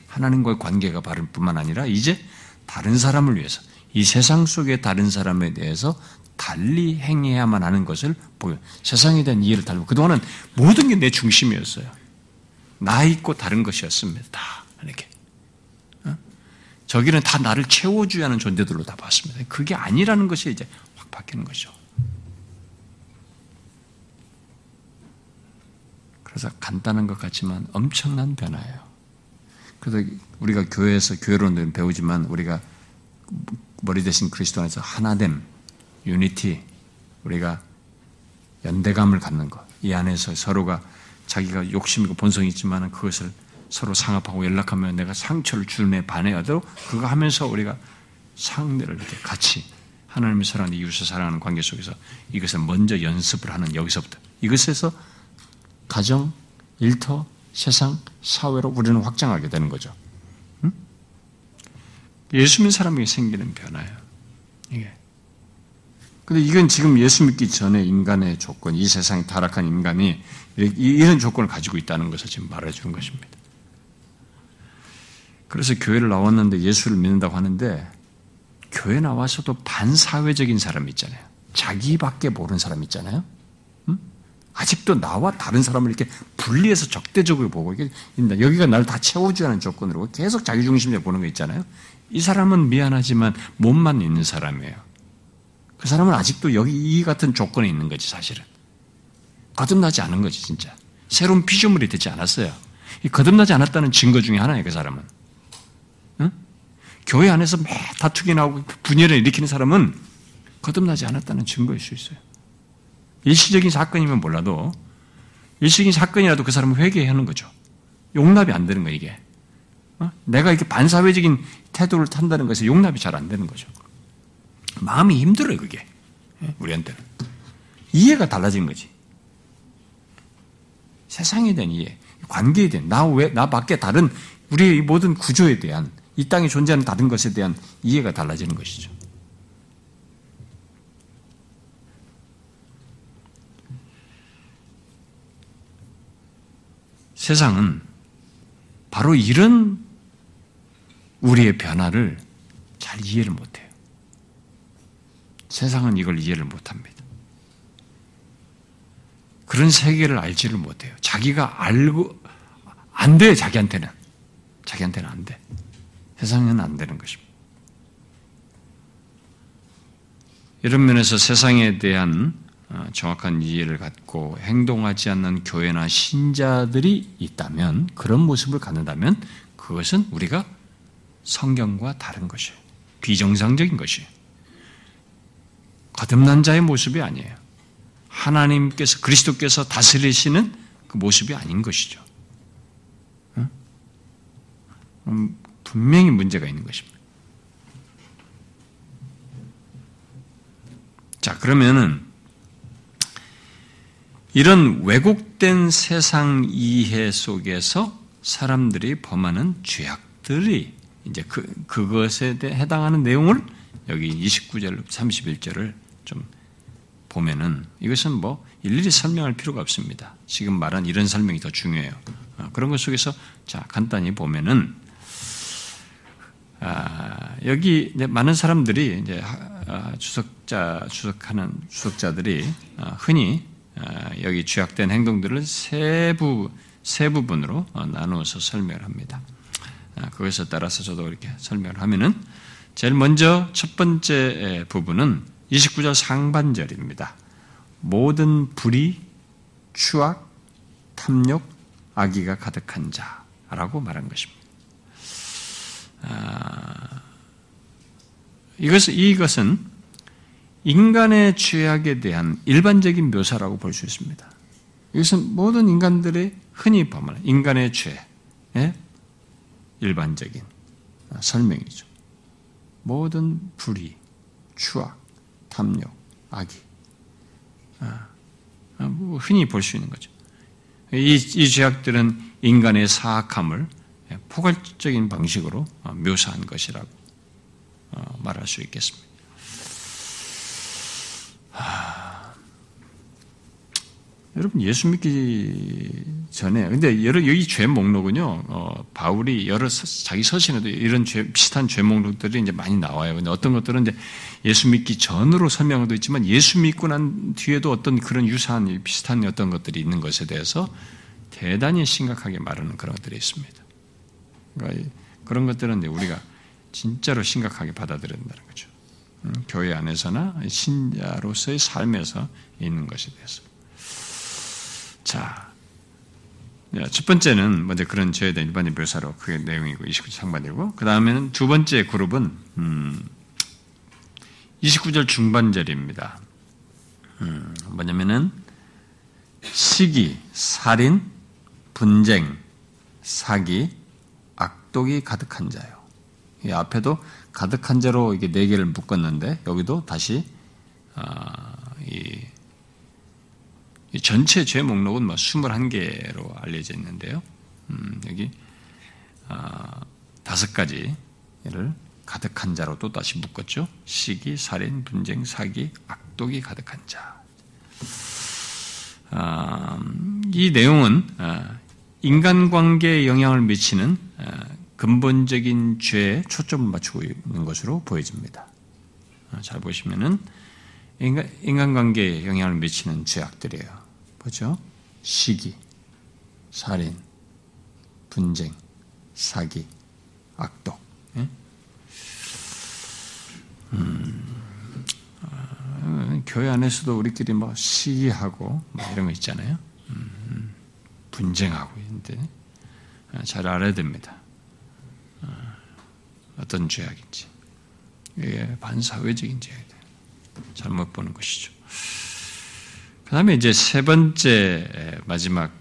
하나님과의 관계가 바른 뿐만 아니라 이제 다른 사람을 위해서 이 세상 속의 다른 사람에 대해서 달리 행해야만 하는 것을 보여. 세상에 대한 이해를 달고 그동안은 모든 게 내 중심이었어요. 나 있고 다른 것이었습니다. 다 이렇게. 어? 저기는 다 나를 채워줘야 하는 존재들로 다 봤습니다. 그게 아니라는 것이 이제 확 바뀌는 거죠. 그래서 간단한 것 같지만 엄청난 변화예요. 그래서 우리가 교회에서 교회론들 배우지만 우리가 머리 대신 그리스도 안에서 하나됨, 유니티, 우리가 연대감을 갖는 것. 이 안에서 서로가 자기가 욕심이고 본성이 있지만 그것을 서로 상합하고 연락하면 내가 상처를 주는 애 반해야도 그거 하면서 우리가 상대를 이렇게 같이 하나님을 사랑하는 이웃을 사랑하는 관계 속에서 이것을 먼저 연습을 하는 여기서부터 이것에서 가정, 일터, 세상, 사회로 우리는 확장하게 되는 거죠. 응? 예수 믿는 사람에게 생기는 변화예요. 이게. 근데 이건 지금 예수 믿기 전에 인간의 조건, 이 세상에 타락한 인간이 이런 조건을 가지고 있다는 것을 지금 말해주는 것입니다. 그래서 교회를 나왔는데 예수를 믿는다고 하는데 교회 나와서도 반사회적인 사람 있잖아요. 자기밖에 모르는 사람 있잖아요. 아직도 나와 다른 사람을 이렇게 분리해서 적대적으로 보고 이게 여기가 나를 다 채워주는 조건으로 계속 자기중심적으로 보는 거 있잖아요. 이 사람은 미안하지만 몸만 있는 사람이에요. 그 사람은 아직도 여기 이 같은 조건에 있는 거지 사실은. 거듭나지 않은 거지 진짜. 새로운 피조물이 되지 않았어요. 이 거듭나지 않았다는 증거 중에 하나예요 그 사람은. 응? 교회 안에서 매 다투기 나오고 분열을 일으키는 사람은 거듭나지 않았다는 증거일 수 있어요. 일시적인 사건이면 몰라도 일시적인 사건이라도 그 사람은 회개하는 거죠. 용납이 안 되는 거 이게. 어? 내가 이렇게 반사회적인 태도를 탄다는 것에 용납이 잘 안 되는 거죠. 마음이 힘들어요 그게 예? 우리한테는 이해가 달라지는 거지. 세상에 대한 이해, 관계에 대한 나왜나 밖에 다른 우리의 모든 구조에 대한 이 땅에 존재하는 다른 것에 대한 이해가 달라지는 것이죠. 세상은 바로 이런 우리의 변화를 잘 이해를 못해요. 세상은 이걸 이해를 못합니다. 그런 세계를 알지를 못해요. 자기가 알고 안 돼, 자기한테는. 자기한테는 안 돼. 세상에는 안 되는 것입니다. 이런 면에서 세상에 대한 어, 정확한 이해를 갖고 행동하지 않는 교회나 신자들이 있다면, 그런 모습을 갖는다면, 그것은 우리가 성경과 다른 것이에요. 비정상적인 것이에요. 거듭난 자의 모습이 아니에요. 하나님께서, 그리스도께서 다스리시는 그 모습이 아닌 것이죠. 음, 분명히 문제가 있는 것입니다. 자, 그러면은 이런 왜곡된 세상 이해 속에서 사람들이 범하는 죄악들이 이제 그, 그것에 대해 해당하는 내용을 여기 29절, 31절을 좀 보면은 이것은 뭐 일일이 설명할 필요가 없습니다. 지금 말한 이런 설명이 더 중요해요. 어, 그런 것 속에서 자, 간단히 보면은 아, 여기 많은 사람들이 이제 아, 주석자 주석하는 주석자들이 아, 흔히 아, 여기 죄악된 행동들을 세부 세 부분으로 어, 나누어서 설명을 합니다. 그것에 따라서 저도 이렇게 설명을 하면은 제일 먼저 첫 번째 부분은 29절 상반절입니다. 모든 불의, 추악, 탐욕, 악의가 가득한 자라고 말한 것입니다. 아, 이것, 이것은 인간의 죄악에 대한 일반적인 묘사라고 볼 수 있습니다. 이것은 모든 인간들의 흔히 범하는 인간의 죄의 일반적인 설명이죠. 모든 불의, 추악, 탐욕, 악의. 아, 아, 뭐 흔히 볼 수 있는 거죠. 이, 이 죄악들은 인간의 사악함을 포괄적인 방식으로 어, 묘사한 것이라고 어, 말할 수 있겠습니다. 여러분 예수 믿기 전에 근데 여러 여기 죄 목록은요 어, 바울이 여러 서, 자기 서신에도 이런 죄, 비슷한 죄 목록들이 이제 많이 나와요. 근데 어떤 것들은 이제 예수 믿기 전으로 설명도 있지만 예수 믿고 난 뒤에도 어떤 그런 유사한 비슷한 어떤 것들이 있는 것에 대해서 대단히 심각하게 말하는 그런 것들이 있습니다. 그러니까 그런 것들은 우리가 진짜로 심각하게 받아들여야 된다는 거죠. 음, 교회 안에서나 신자로서의 삶에서 있는 것에 대해서. 자, 첫 번째는 먼저 그런 죄에 대한 일반의 묘사로 그게 내용이고 29절 상반이고 그 다음에는 두 번째 그룹은 음, 29절 중반절입니다. 음, 뭐냐면은 시기, 살인, 분쟁, 사기, 악독이 가득한 자요. 이 앞에도 가득한 자로 이게 네 개를 묶었는데 여기도 다시 아, 이, 이 전체 죄 목록은 뭐 21개로 알려져 있는데요. 음, 여기 아, 다섯 가지를 가득한 자로 또 다시 묶었죠. 시기, 살인, 분쟁, 사기, 악독이 가득한 자. 아, 이 내용은 아, 인간관계에 영향을 미치는 아, 근본적인 죄에 초점을 맞추고 있는 것으로 보여집니다. 어, 잘 보시면은 인간, 인간관계에 영향을 미치는 죄악들이에요. 보죠? 시기, 살인, 분쟁, 사기, 악독. 예? 음, 어, 교회 안에서도 우리끼리 뭐 시기하고 뭐 이런 거 있잖아요. 음, 분쟁하고 있는데 어, 잘 알아야 됩니다. 어떤 죄악인지. 이게 반사회적인 죄악이 잘못 보는 것이죠. 그 다음에 이제 세 번째 마지막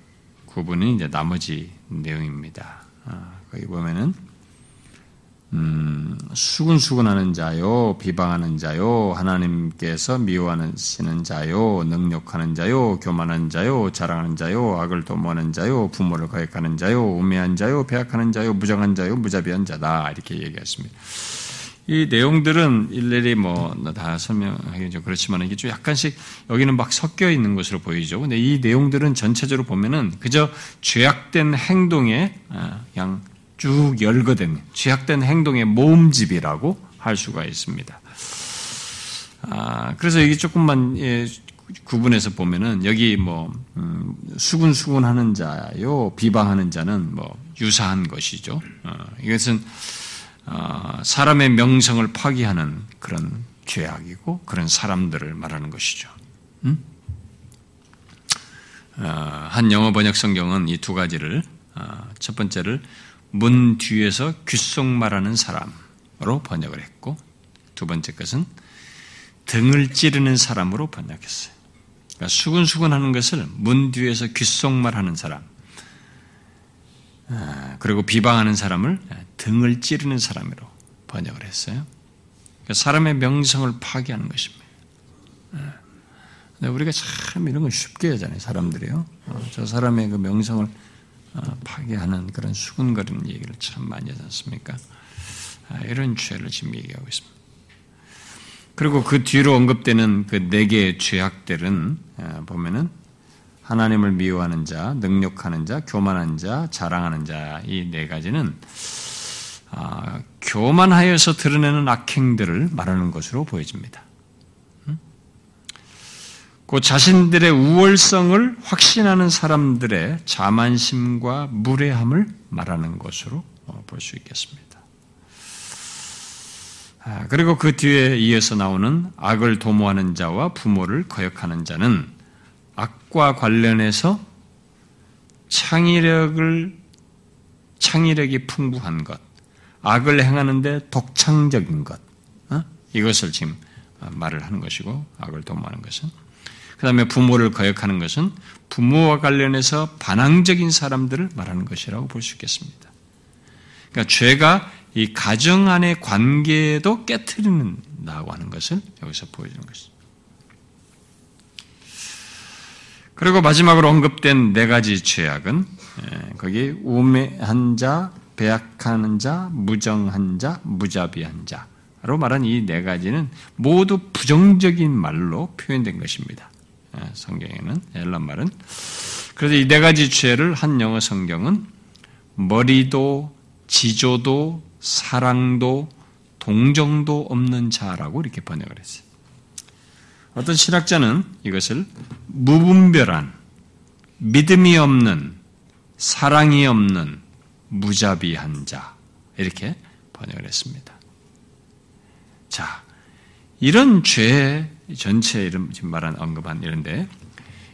구분은 이제 나머지 내용입니다. 아, 거기 보면은 음, 수근수근하는 자요, 비방하는 자요, 하나님께서 미워하시는 자요, 능력하는 자요, 교만한 자요, 자랑하는 자요, 악을 도모하는 자요, 부모를 거역하는 자요, 우매한 자요, 배악하는 자요, 무정한 자요, 무자비한 자다 이렇게 얘기했습니다. 이 내용들은 일일이 뭐 다 설명하기 좀 그렇지만 이게 좀 약간씩 여기는 막 섞여 있는 것으로 보이죠. 근데 이 내용들은 전체적으로 보면은 그저 죄악된 행동에 아, 그냥 쭉 열거된 죄악된 행동의 모음집이라고 할 수가 있습니다. 아, 그래서 여기 조금만 예, 구분해서 보면은 여기 뭐 음, 수군수군하는 자요 비방하는 자는 뭐 유사한 것이죠. 어, 이것은 어, 사람의 명성을 파기하는 그런 죄악이고 그런 사람들을 말하는 것이죠. 음? 어, 한 영어 번역 성경은 이 두 가지를 어, 첫 번째를 문 뒤에서 귓속말하는 사람으로 번역을 했고 두 번째 것은 등을 찌르는 사람으로 번역했어요. 그러니까 수근수근하는 것을 문 뒤에서 귓속말하는 사람, 그리고 비방하는 사람을 등을 찌르는 사람으로 번역을 했어요. 그러니까 사람의 명성을 파괴하는 것입니다. 우리가 참 이런 걸 쉽게 하잖아요, 사람들이요. 어, 저 사람의 그 명성을 어, 파괴하는 그런 수근거리는 얘기를 참 많이 하지 않습니까? 아, 이런 죄를 지금 얘기하고 있습니다. 그리고 그 뒤로 언급되는 그 네 개의 죄악들은 어, 보면은 하나님을 미워하는 자, 능력하는 자, 교만한 자, 자랑하는 자 이 네 가지는 아, 교만하여서 드러내는 악행들을 말하는 것으로 보여집니다. 그 자신들의 우월성을 확신하는 사람들의 자만심과 무례함을 말하는 것으로 어, 볼수 있겠습니다. 아, 그리고 그 뒤에 이어서 나오는 악을 도모하는 자와 부모를 거역하는 자는 악과 관련해서 창의력을 창의력이 풍부한 것, 악을 행하는데 독창적인 것, 어? 이것을 지금 말을 하는 것이고 악을 도모하는 것은 그 다음에 부모를 거역하는 것은 부모와 관련해서 반항적인 사람들을 말하는 것이라고 볼 수 있겠습니다. 그러니까 죄가 이 가정 안의 관계도 깨뜨리는다고 하는 것을 여기서 보여주는 것입니다. 그리고 마지막으로 언급된 네 가지 죄악은 예, 거기 우매한 자, 배약하는 자, 무정한 자, 무자비한 자로 말한 이 네 가지는 모두 부정적인 말로 표현된 것입니다. 예, 성경에는 엘란 말은 그래서 이 네 가지 죄를 한 영어 성경은 머리도 지조도 사랑도 동정도 없는 자라고 이렇게 번역을 했어요. 어떤 신학자는 이것을 무분별한 믿음이 없는 사랑이 없는 무자비한 자 이렇게 번역을 했습니다. 자, 이런 죄 전체 이름 지금 말한 언급한 이런데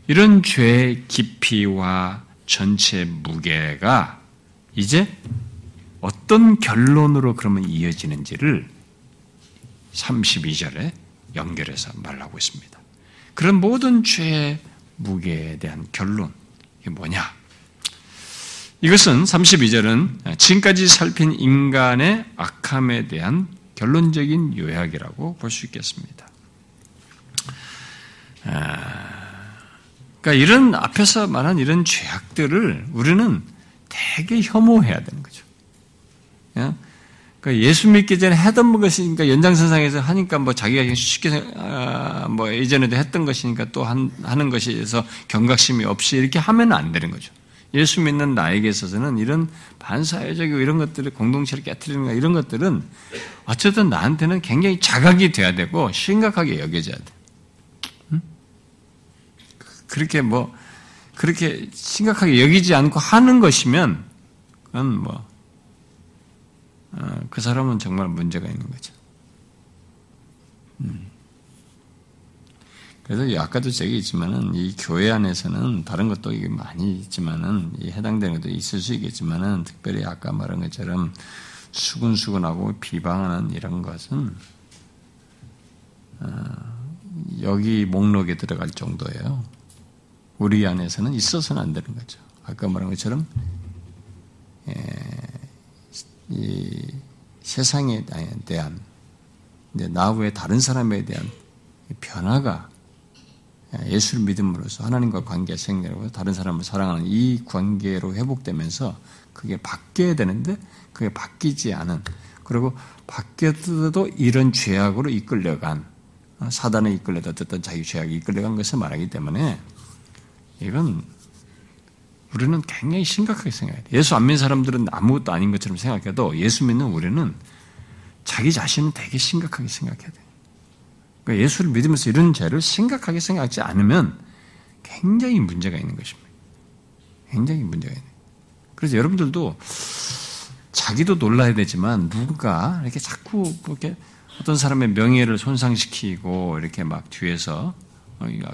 이런 죄의 깊이와 전체 무게가 이제 어떤 결론으로 그러면 이어지는지를 32절에 연결해서 말하고 있습니다. 그런 모든 죄의 무게에 대한 결론, 이게 뭐냐? 이것은 32절은 지금까지 살핀 인간의 악함에 대한 결론적인 요약이라고 볼 수 있겠습니다. 아, 그러니까 이런 앞에서 말한 이런 죄악들을 우리는 되게 혐오해야 되는 거죠. 예? 그러니까 예수 믿기 전에 하던 것이니까 연장선상에서 하니까 뭐 자기가 쉽게 아, 뭐 예전에도 했던 것이니까 또 하는 것이서 경각심이 없이 이렇게 하면 안 되는 거죠. 예수 믿는 나에게 있어서는 이런 반사회적이고 이런 것들을 공동체를 깨뜨리는 거 이런 것들은 어쨌든 나한테는 굉장히 자각이 돼야 되고 심각하게 여겨져야 돼. 응? 그렇게 뭐 그렇게 심각하게 여기지 않고 하는 것이면 그건 뭐그 어, 사람은 정말 문제가 있는 거죠. 음. 그래서 아까도 저기 있지만은 이 교회 안에서는 다른 것도 많이 있지만은 이 해당되는 것도 있을 수 있겠지만은 특별히 아까 말한 것처럼 수근수근하고 비방하는 이런 것은 어, 여기 목록에 들어갈 정도예요. 우리 안에서는 있어서는 안 되는 거죠. 아까 말한 것처럼 예, 이 세상에 대한 나외 다른 사람에 대한 변화가 예수를 믿음으로써 하나님과 관계 생기고 다른 사람을 사랑하는 이 관계로 회복되면서 그게 바뀌어야 되는데 그게 바뀌지 않은 그리고 밖에서도 이런 죄악으로 이끌려간 어, 사단에 이끌려다 어떤 자기 죄악이 이끌려간 것을 말하기 때문에 이건 우리는 굉장히 심각하게 생각해야 돼. 예수 안 믿는 사람들은 아무것도 아닌 것처럼 생각해도 예수 믿는 우리는 자기 자신은 되게 심각하게 생각해야 돼. 그러니까 예수를 믿으면서 이런 죄를 심각하게 생각하지 않으면 굉장히 문제가 있는 것입니다. 굉장히 문제가 있는. 그래서 여러분들도 자기도 놀라야 되지만 누가 이렇게 자꾸 이렇게 어떤 사람의 명예를 손상시키고 이렇게 막 뒤에서 어,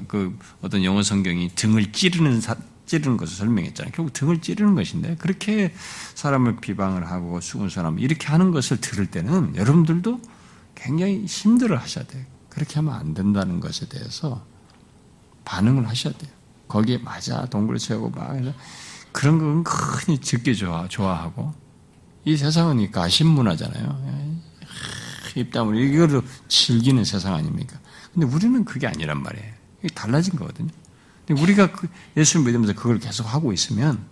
그 어떤 영어 성경이 등을 찌르는 사, 찌르는 것을 설명했잖아요. 결국 등을 찌르는 것인데 그렇게 사람을 비방을 하고 수군 사람 이렇게 하는 것을 들을 때는 여러분들도 굉장히 힘들어 하셔야 돼요. 그렇게 하면 안 된다는 것에 대해서 반응을 하셔야 돼요. 거기에 맞아 동굴을 채우고 막 해서 그런 건 흔히 듣기 좋아 좋아하고 이 세상은 가신 문화잖아요. 입담을 이거로 즐기는 세상 아닙니까? 근데 우리는 그게 아니란 말이에요. 달라진 거거든요. 근데 우리가 그 예수를 믿으면서 그걸 계속 하고 있으면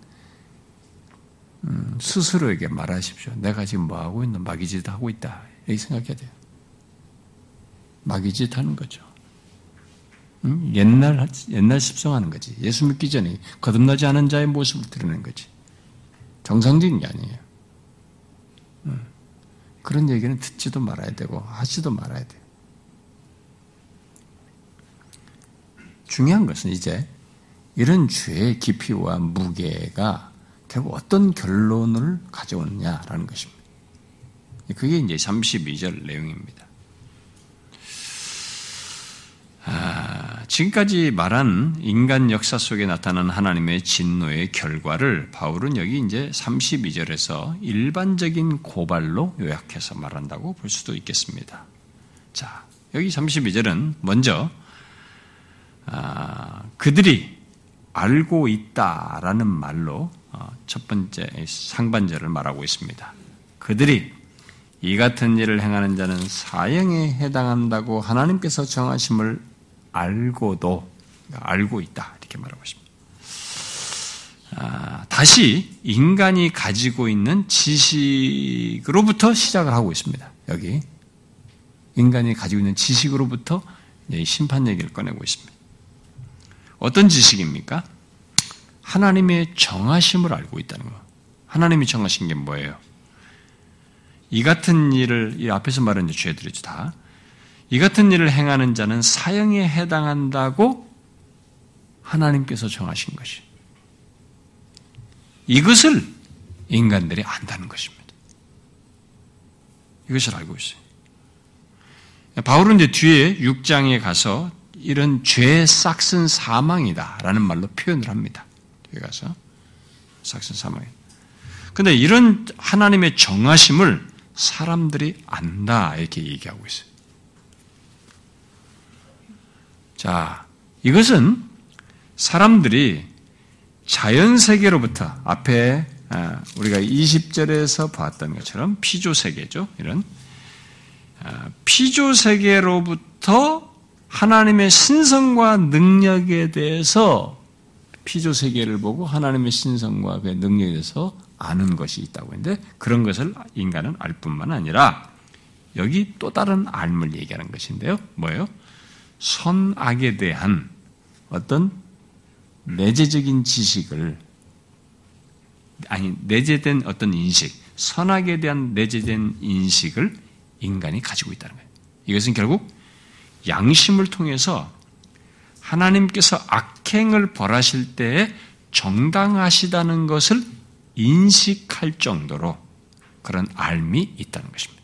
음, 스스로에게 말하십시오. 내가 지금 뭐 하고 있는 마귀짓 하고 있다. 이렇게 생각해야 돼요. 마귀짓 하는 거죠. 음? 옛날 옛날 습성하는 거지. 예수 믿기 전에 거듭나지 않은 자의 모습을 드러낸 거지. 정상적인 게 아니에요. 음. 그런 얘기는 듣지도 말아야 되고 하지도 말아야 돼요. 중요한 것은 이제 이런 죄의 깊이와 무게가 결국 어떤 결론을 가져오느냐라는 것입니다. 그게 이제 32절 내용입니다. 아, 지금까지 말한 인간 역사 속에 나타난 하나님의 진노의 결과를 바울은 여기 이제 32절에서 일반적인 고발로 요약해서 말한다고 볼 수도 있겠습니다. 자, 여기 32절은 먼저 아, 그들이 알고 있다라는 말로 어, 첫 번째 상반절을 말하고 있습니다. 그들이 이 같은 일을 행하는 자는 사형에 해당한다고 하나님께서 정하심을 알고도 알고 있다 이렇게 말하고 있습니다. 아, 다시 인간이 가지고 있는 지식으로부터 시작을 하고 있습니다. 여기 인간이 가지고 있는 지식으로부터 심판 얘기를 꺼내고 있습니다. 어떤 지식입니까? 하나님의 정하심을 알고 있다는 거. 하나님이 정하신 게 뭐예요? 이 같은 일을 이 앞에서 말한 죄들이죠 다. 이 같은 일을 행하는 자는 사형에 해당한다고 하나님께서 정하신 것이. 이것을 인간들이 안다는 것입니다. 이것을 알고 있어요. 바울은 이제 뒤에 6장에 가서 이런 죄의 싹슨 사망이다라는 말로 표현을 합니다. 뒤에 가서 싹슨 사망이. 근데 이런 하나님의 정하심을 사람들이 안다 이렇게 얘기하고 있어요. 자, 이것은 사람들이 자연 세계로부터 앞에 아, 우리가 20절에서 봤던 것처럼 피조 세계죠. 이런 아, 피조 세계로부터 하나님의 신성과 능력에 대해서 피조 세계를 보고 하나님의 신성과 그 능력에 대해서 아는 것이 있다고 했는데 그런 것을 인간은 알 뿐만 아니라 여기 또 다른 알을 얘기하는 것인데요. 뭐예요? 선악에 대한 어떤 내재적인 지식을 아니 내재된 어떤 인식, 선악에 대한 내재된 인식을 인간이 가지고 있다는 거예요. 이것은 결국 양심을 통해서 하나님께서 악행을 벌하실 때에 정당하시다는 것을 인식할 정도로 그런 알미 있다는 것입니다.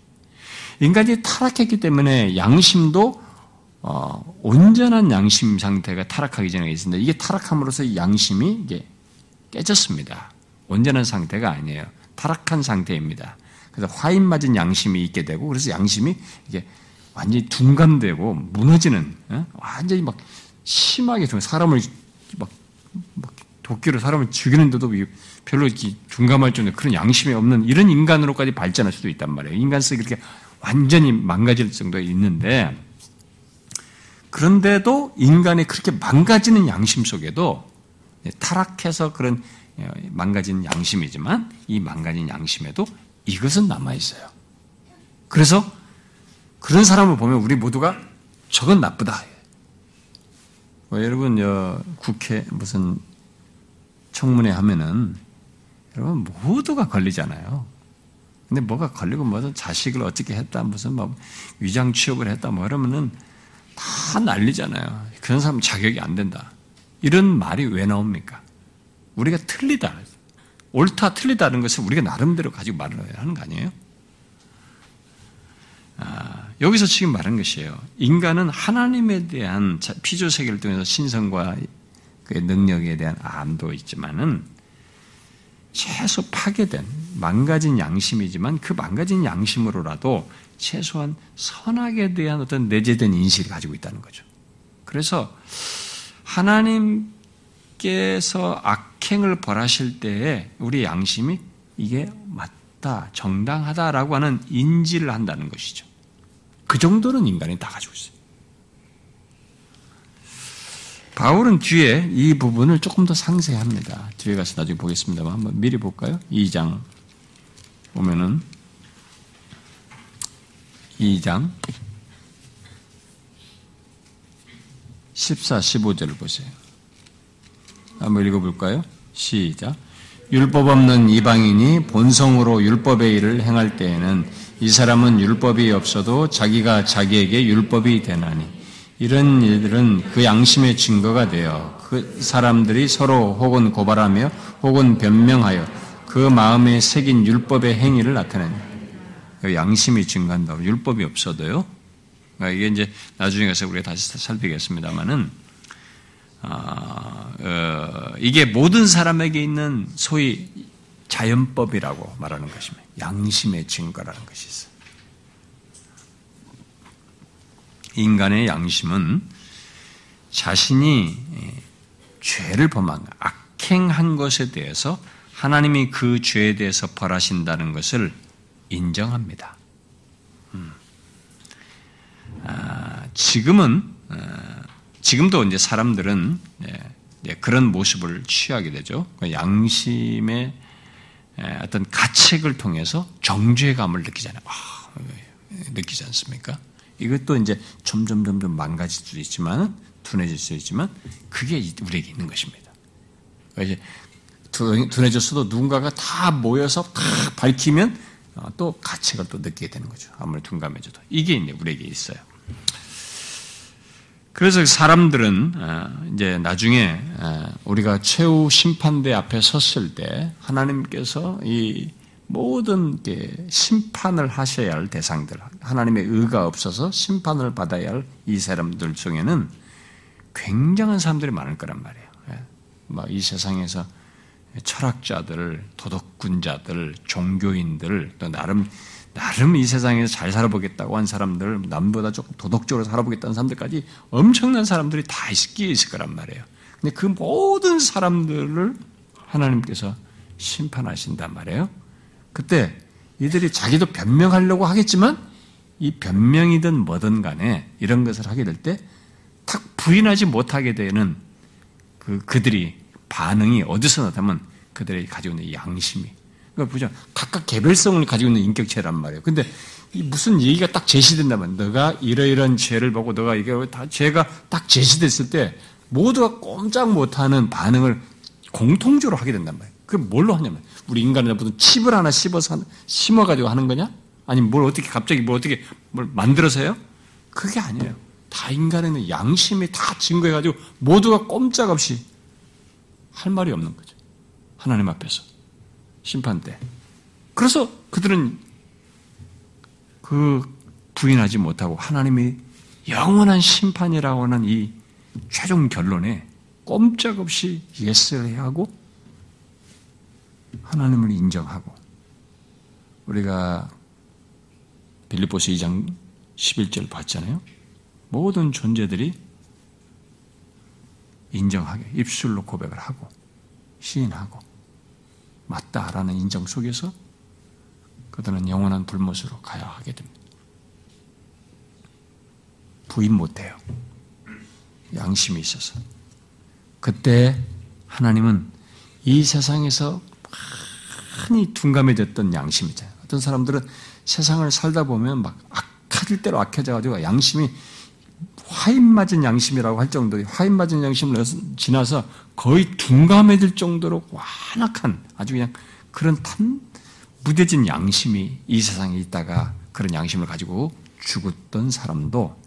인간이 타락했기 때문에 양심도 어, 온전한 양심 상태가 타락하기 전에 있습니다. 이게 타락함으로써 양심이 이게 깨졌습니다. 온전한 상태가 아니에요. 타락한 상태입니다. 그래서 화인 맞은 양심이 있게 되고 그래서 양심이 이게 완전히 둔감되고 무너지는 어? 완전히 막 심하게 사람을 막, 막 도끼로 사람을 죽이는데도 별로 둔감할 정도 그런 양심이 없는 이런 인간으로까지 발전할 수도 있단 말이에요. 인간성이 그렇게 완전히 망가질 정도에 있는데 그런데도 인간이 그렇게 망가지는 양심 속에도 타락해서 그런 어, 망가진 양심이지만 이 망가진 양심에도 이것은 남아 있어요. 그래서 그런 사람을 보면 우리 모두가 저건 나쁘다. 뭐 여러분, 여 국회 무슨 청문회 하면은 여러분 모두가 걸리잖아요. 근데 뭐가 걸리고 무슨 자식을 어떻게 했다, 무슨 뭐 위장 취업을 했다, 뭐 이러면은 다 난리잖아요. 그런 사람 자격이 안 된다. 이런 말이 왜 나옵니까? 우리가 틀리다. 옳다, 틀리다는 것을 우리가 나름대로 가지고 말을 하는 거 아니에요? 아, 여기서 지금 말한 것이에요. 인간은 하나님에 대한 피조 세계를 통해서 신성과 그 능력에 대한 암도 있지만은 최소 파괴된 망가진 양심이지만 그 망가진 양심으로라도 최소한 선악에 대한 어떤 내재된 인식을 가지고 있다는 거죠. 그래서 하나님께서 악행을 벌하실 때에 우리 양심이 이게 맞다, 정당하다라고 하는 인지를 한다는 것이죠. 그 정도는 인간이 다 가지고 있어요. 바울은 뒤에 이 부분을 조금 더 상세히 합니다. 뒤에 가서 나중에 보겠습니다만 한번 미리 볼까요? 2장 보면은 2장 14, 15절을 보세요. 한번 읽어볼까요? 시작. 율법 없는 이방인이 본성으로 율법의 일을 행할 때에는 이 사람은 율법이 없어도 자기가 자기에게 율법이 되나니 이런 일들은 그 양심의 증거가 되어 그 사람들이 서로 혹은 고발하며 혹은 변명하여 그 마음에 새긴 율법의 행위를 나타낸다. 그 양심이 증가한다고 율법이 없어도요. 그러니까 이게 이제 나중에 가서 우리가 다시 살피겠습니다만은 아, 어, 이게 모든 사람에게 있는 소위 자연법이라고 말하는 것입니다. 양심의 증거라는 것이 있어요. 인간의 양심은 자신이 죄를 범한 악행한 것에 대해서 하나님이 그 죄에 대해서 벌하신다는 것을 인정합니다. 음. 아, 지금은 아, 지금도 이제 사람들은 예, 그런 모습을 취하게 되죠. 그 양심의 어떤 가책을 통해서 정죄감을 느끼잖아요. 아, 느끼지 않습니까? 이것도 이제 점점 점점 망가질 수도 있지만 둔해질 수 있지만 그게 우리에게 있는 것입니다. 이제 둔해졌어도 누군가가 다 모여서 다 밝히면 어, 또 가책을 또 느끼게 되는 거죠. 아무리 둔감해져도 이게 이제 우리에게 있어요. 그래서 사람들은 어, 이제 나중에 어, 우리가 최후 심판대 앞에 섰을 때 하나님께서 이 모든 심판을 하셔야 할 대상들, 하나님의 의가 없어서 심판을 받아야 할 이 사람들 중에는 굉장한 사람들이 많을 거란 말이에요. 예. 이 세상에서 철학자들, 도덕군자들, 종교인들, 또 나름 나름 이 세상에서 잘 살아보겠다고 한 사람들, 남보다 조금 도덕적으로 살아보겠다는 사람들까지 엄청난 사람들이 다 있기에 있을 거란 말이에요. 근데 그 모든 사람들을 하나님께서 심판하신단 말이에요. 그때 이들이 자기도 변명하려고 하겠지만 이 변명이든 뭐든 간에 이런 것을 하게 될 때 탁 부인하지 못하게 되는 그 그들이 반응이 어디서 나타나면 그들이 가지고 있는 양심이 그러니까 보자 각각 개별성을 가지고 있는 인격체란 말이에요. 근데 무슨 얘기가 딱 제시된다면 너가 이러이러한 죄를 보고 너가 이게 다 죄가 딱 제시됐을 때 모두가 꼼짝 못하는 반응을 공통적으로 하게 된단 말이에요. 그게 뭘로 하냐면 우리 인간은 무슨 칩을 하나 씹어서 심어 가지고 하는 거냐? 아니면 뭘 어떻게 갑자기 뭘 어떻게 뭘 만들어서요? 그게 아니에요. 다 인간에는 양심이 다 증거해가지고 모두가 꼼짝없이 할 말이 없는 거죠. 하나님 앞에서. 심판 때. 그래서 그들은 그 부인하지 못하고 하나님이 영원한 심판이라고 하는 이 최종 결론에 꼼짝없이 예스를 하고 하나님을 인정하고 우리가 빌립보스 2장 11절 봤잖아요. 모든 존재들이 인정하게 입술로 고백을 하고 시인하고 맞다라는 인정 속에서 그들은 영원한 불못으로 가야 하게 됩니다. 부인 못해요. 양심이 있어서. 그때 하나님은 이 세상에서 많이 둔감해졌던 양심이잖아요. 어떤 사람들은 세상을 살다 보면 막 악해질 대로 악해져가지고 양심이 화인 맞은 양심이라고 할 정도로 화인 맞은 양심을 지나서 거의 둔감해질 정도로 완악한 아주 그냥 그런 탄 무뎌진 양심이 이 세상에 있다가 그런 양심을 가지고 죽었던 사람도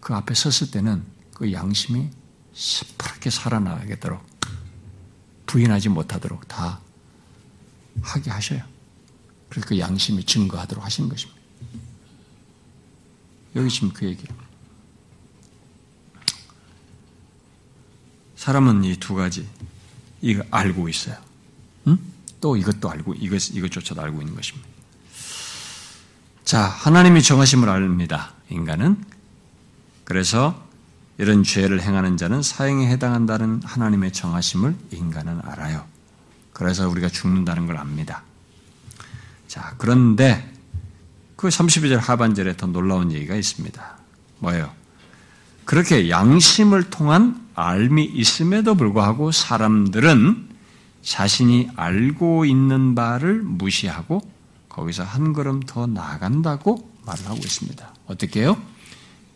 그 앞에 섰을 때는 그 양심이 시퍼렇게 살아나가도록 부인하지 못하도록 다 하게 하셔요. 그래서 그 양심이 증거하도록 하시는 것입니다. 여기 지금 그 얘기예요. 사람은 이 두 가지 이거 알고 있어요. 응? 또 이것도 알고 이것 이것조차도 알고 있는 것입니다. 자, 하나님이 정하심을 압니다. 인간은 그래서 이런 죄를 행하는 자는 사형에 해당한다는 하나님의 정하심을 인간은 알아요. 그래서 우리가 죽는다는 걸 압니다. 자, 그런데 그 32절 하반절에 더 놀라운 얘기가 있습니다. 뭐예요? 그렇게 양심을 통한 알미 있음에도 불구하고 사람들은 자신이 알고 있는 바를 무시하고 거기서 한 걸음 더 나간다고 말을 하고 있습니다. 어떻게 해요?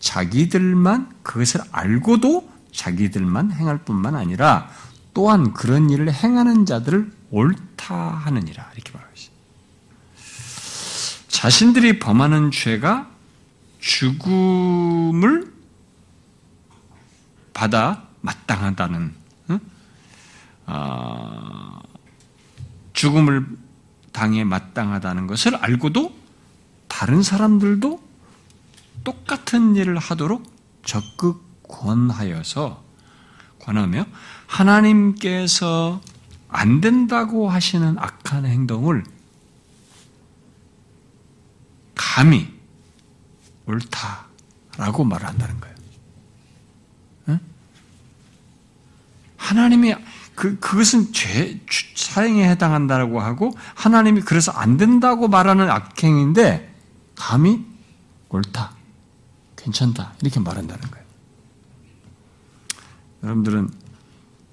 자기들만 그것을 알고도 자기들만 행할 뿐만 아니라 또한 그런 일을 행하는 자들을 옳다 하느니라 이렇게 말하고 있습니다. 자신들이 범하는 죄가 죽음을 받아 마땅하다는 어, 죽음을 당해 마땅하다는 것을 알고도 다른 사람들도 똑같은 일을 하도록 적극 권하여서 권하며 하나님께서 안 된다고 하시는 악한 행동을 감히 옳다라고 말한다는 거예요. 하나님이 그 그것은 죄 사형에 해당한다고 하고 하나님이 그래서 안 된다고 말하는 악행인데 감히 옳다, 괜찮다 이렇게 말한다는 거예요. 여러분들은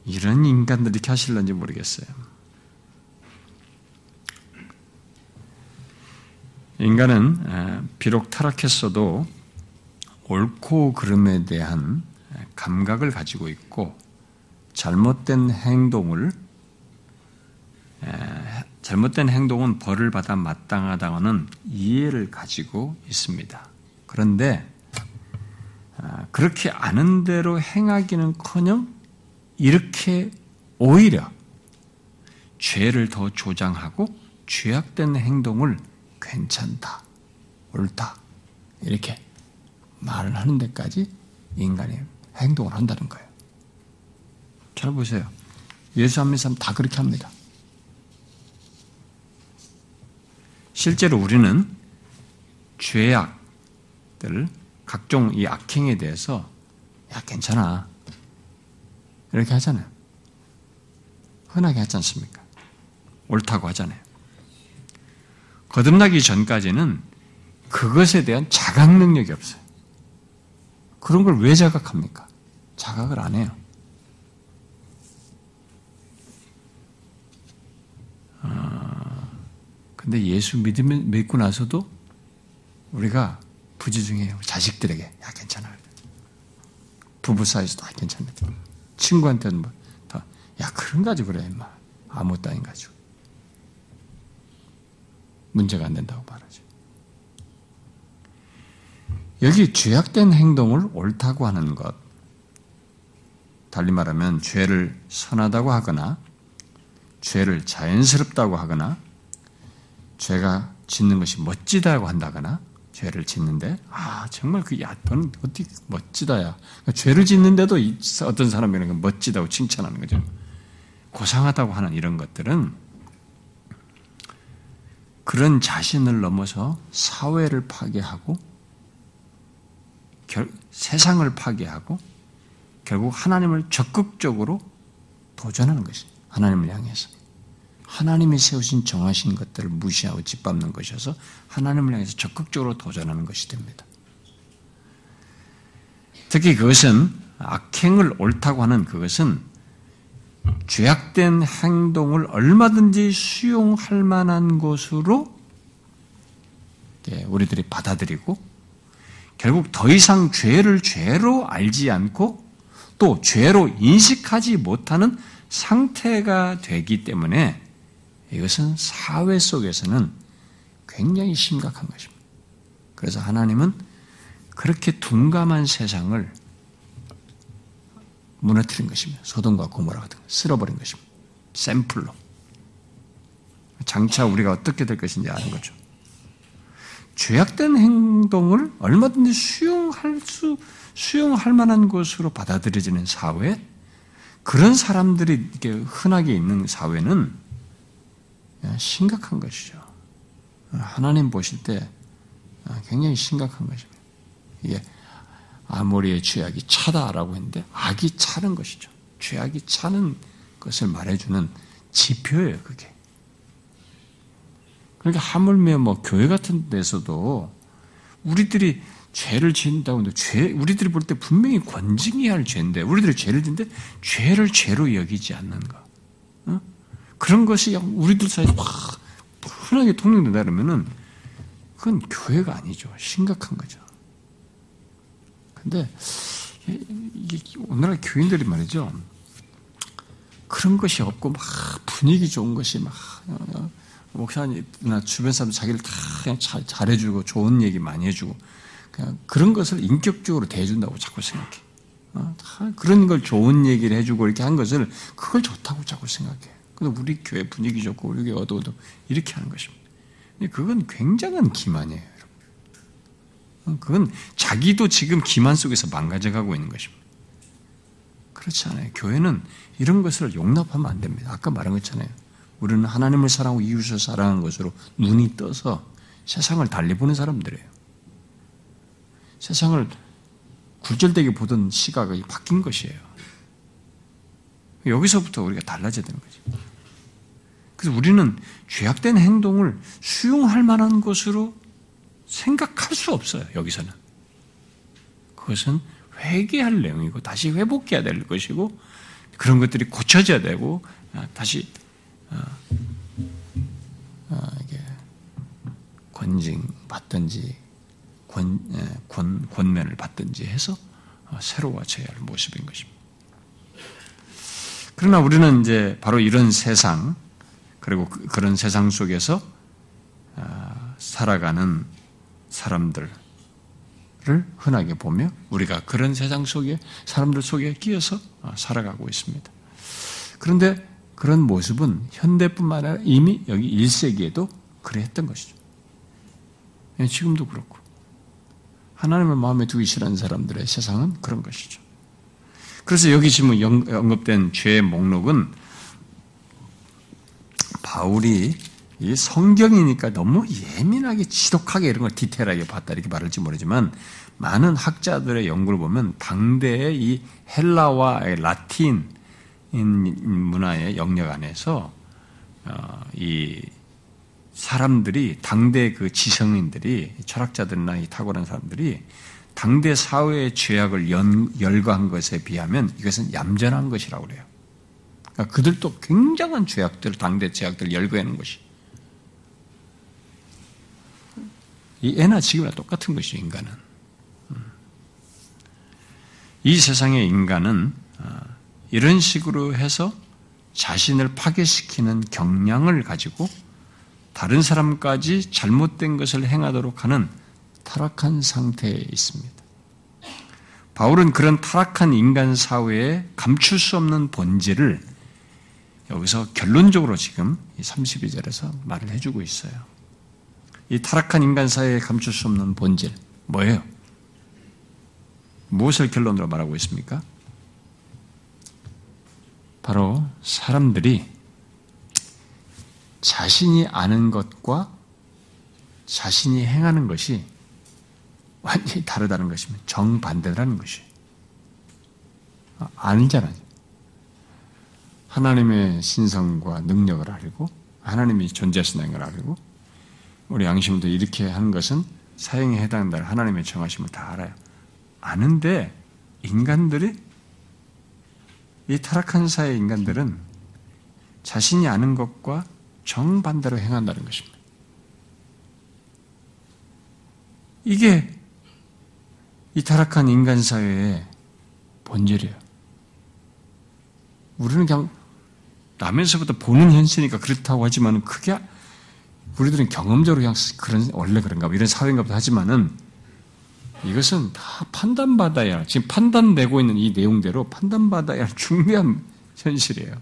이런 인간들이 이렇게 하실런지 모르겠어요. 인간은 비록 타락했어도 옳고 그름에 대한 감각을 가지고 있고 잘못된 행동을 잘못된 행동은 벌을 받아 마땅하다는 이해를 가지고 있습니다. 그런데 아, 그렇게 아는 대로 행하기는커녕 이렇게 오히려 죄를 더 조장하고 죄악된 행동을 괜찮다, 옳다 이렇게 말을 하는 데까지 인간이 행동을 한다는 거예요. 잘 보세요. 예수 안 믿는 사람 다 그렇게 합니다. 실제로 우리는 죄악들, 각종 이 악행에 대해서 야 괜찮아 이렇게 하잖아요. 흔하게 하지 않습니까? 옳다고 하잖아요. 거듭나기 전까지는 그것에 대한 자각 능력이 없어요. 그런 걸 왜 자각합니까? 자각을 안 해요. 아, 근데 예수 믿으면, 믿고 나서도 우리가 부지중해요. 자식들에게. 야, 괜찮아. 부부 사이에서도 아, 괜찮네. 친구한테는 뭐, 다, 야, 그런 가지고 그래, 임마. 아무것도 아닌 가지고. 문제가 안 된다고 말하죠. 여기 죄악된 행동을 옳다고 하는 것, 달리 말하면 죄를 선하다고 하거나 죄를 자연스럽다고 하거나 죄가 짓는 것이 멋지다고 한다거나 죄를 짓는데 아 정말 그야 너는 어떻게 멋지다야. 그러니까 죄를 짓는데도 어떤 사람에는 멋지다고 칭찬하는 거죠. 고상하다고 하는 이런 것들은 그런 자신을 넘어서 사회를 파괴하고 결, 세상을 파괴하고 결국 하나님을 적극적으로 도전하는 것이 하나님을 향해서 하나님이 세우신 정하신 것들을 무시하고 짓밟는 것이어서 하나님을 향해서 적극적으로 도전하는 것이 됩니다. 특히 그것은 악행을 옳다고 하는 그것은 죄악된 행동을 얼마든지 수용할 만한 것으로 우리들이 받아들이고 결국 더 이상 죄를 죄로 알지 않고 또 죄로 인식하지 못하는 상태가 되기 때문에 이것은 사회 속에서는 굉장히 심각한 것입니다. 그래서 하나님은 그렇게 둔감한 세상을 무너뜨린 것입니다. 소돔과 고모라 같은 거 쓸어버린 것입니다. 샘플로. 장차 우리가 어떻게 될 것인지 아는 거죠. 죄악된 행동을 얼마든지 수용할 수, 수용할 만한 것으로 받아들여지는 사회, 그런 사람들이 이렇게 흔하게 있는 사회는 심각한 것이죠. 하나님 보실 때 굉장히 심각한 것입니다. 이게 아모리의 죄악이 차다라고 했는데 악이 차는 것이죠. 죄악이 차는 것을 말해주는 지표예요, 그게. 그러니까 하물며 뭐 교회 같은 데서도 우리들이 죄를 지은다고 하는데 죄, 우리들이 볼 때 분명히 권징해야 할 죄인데 우리들이 죄를 짓는데 죄를 죄로 여기지 않는 거. 어? 그런 것이 우리들 사이에 막 흔하게 통용된다 그러면은 그건 교회가 아니죠. 심각한 거죠. 근데 오늘날 교인들이 말이죠. 그런 것이 없고 막 분위기 좋은 것이 막 어, 목사님이나 주변 사람 자기를 다 그냥 잘, 잘해주고 좋은 얘기 많이 해주고 그냥 그런 것을 인격적으로 대해준다고 자꾸 생각해. 어? 다 그런 걸 좋은 얘기를 해주고 이렇게 한 것을 그걸 좋다고 자꾸 생각해. 근데 우리 교회 분위기 좋고 우리 교회 어두워도 이렇게 하는 것입니다. 그건 굉장한 기만이에요, 여러분. 어, 그건 자기도 지금 기만 속에서 망가져가고 있는 것입니다. 그렇지 않아요. 교회는 이런 것을 용납하면 안 됩니다. 아까 말한 것잖아요. 우리는 하나님을 사랑하고 이웃을 사랑하는 것으로 눈이 떠서 세상을 달리 보는 사람들이에요. 세상을 굴절되게 보던 시각이 바뀐 것이에요. 여기서부터 우리가 달라져야 되는 거죠. 그래서 우리는 죄악된 행동을 수용할 만한 것으로 생각할 수 없어요, 여기서는. 그것은 회개할 내용이고, 다시 회복해야 될 것이고, 그런 것들이 고쳐져야 되고, 아, 다시 어, 어, 이게 권징 받든지 권, 예, 권, 권면을 받든지 해서 어, 새로워져야 할 모습인 것입니다. 그러나 우리는 이제 바로 이런 세상, 그리고 그, 그런 세상 속에서 살아가는 사람들을 흔하게 보며 우리가 그런 세상 속에 사람들 속에 끼어서 살아가고 있습니다. 그런데 그런 모습은 현대뿐만 아니라 이미 여기 1세기에도 그랬던 것이죠. 예, 지금도 그렇고. 하나님을 마음에 두기 싫어하는 사람들의 세상은 그런 것이죠. 그래서 여기 지금 언급된 죄의 목록은 바울이 이 성경이니까 너무 예민하게 지독하게 이런 걸 디테일하게 봤다 이렇게 말할지 모르지만 많은 학자들의 연구를 보면 당대의 이 헬라와 라틴 문화의 영역 안에서 어, 이 사람들이 당대 그 지성인들이 철학자들이나 이 탁월한 사람들이 당대 사회의 죄악을 연, 열거한 것에 비하면 이것은 얌전한 것이라고 그래요. 그러니까 그들도 굉장한 죄악들, 당대 죄악들을 열거하는 것이. 이 애나 지금이나 똑같은 것이 인간은. 음. 이 세상의 인간은 어, 이런 식으로 해서 자신을 파괴시키는 경향을 가지고 다른 사람까지 잘못된 것을 행하도록 하는 타락한 상태에 있습니다. 바울은 그런 타락한 인간 사회에 감출 수 없는 본질을 여기서 결론적으로 지금 32절에서 말을 해주고 있어요. 이 타락한 인간 사회에 감출 수 없는 본질, 뭐예요? 무엇을 결론으로 말하고 있습니까? 바로 사람들이 자신이 아는 것과 자신이 행하는 것이 완전히 다르다는 것이면 정반대라는 것이 아니잖아요. 하나님의 신성과 능력을 알고 하나님이 존재하신다는 걸 알고 우리 양심도 이렇게 하는 것은 사형에 해당한다 하나님의 정하심을 다 알아요. 아는데 인간들이 이 타락한 사회 인간들은 자신이 아는 것과 정반대로 행한다는 것입니다. 이게 이 타락한 인간 사회의 본질이에요. 우리는 그냥 남에서부터 보는 현실이니까 그렇다고 하지만 그게 우리들은 경험적으로 그냥 그런 원래 그런가 이런 사회인가 보다 하지만은 이것은 다 판단받아야 지금 판단되고 있는 이 내용대로 판단받아야 할 중요한 현실이에요.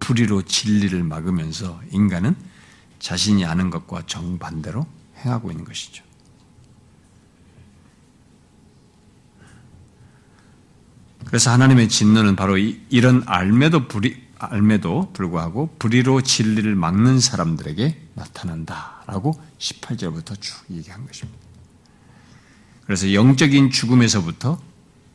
불의로 진리를 막으면서 인간은 자신이 아는 것과 정반대로 행하고 있는 것이죠. 그래서 하나님의 진노는 바로 이, 런 알매도 불이, 알매도 불구하고 불의로 진리를 막는 사람들에게 나타난다라고 18절부터 쭉 얘기한 것입니다. 그래서 영적인 죽음에서부터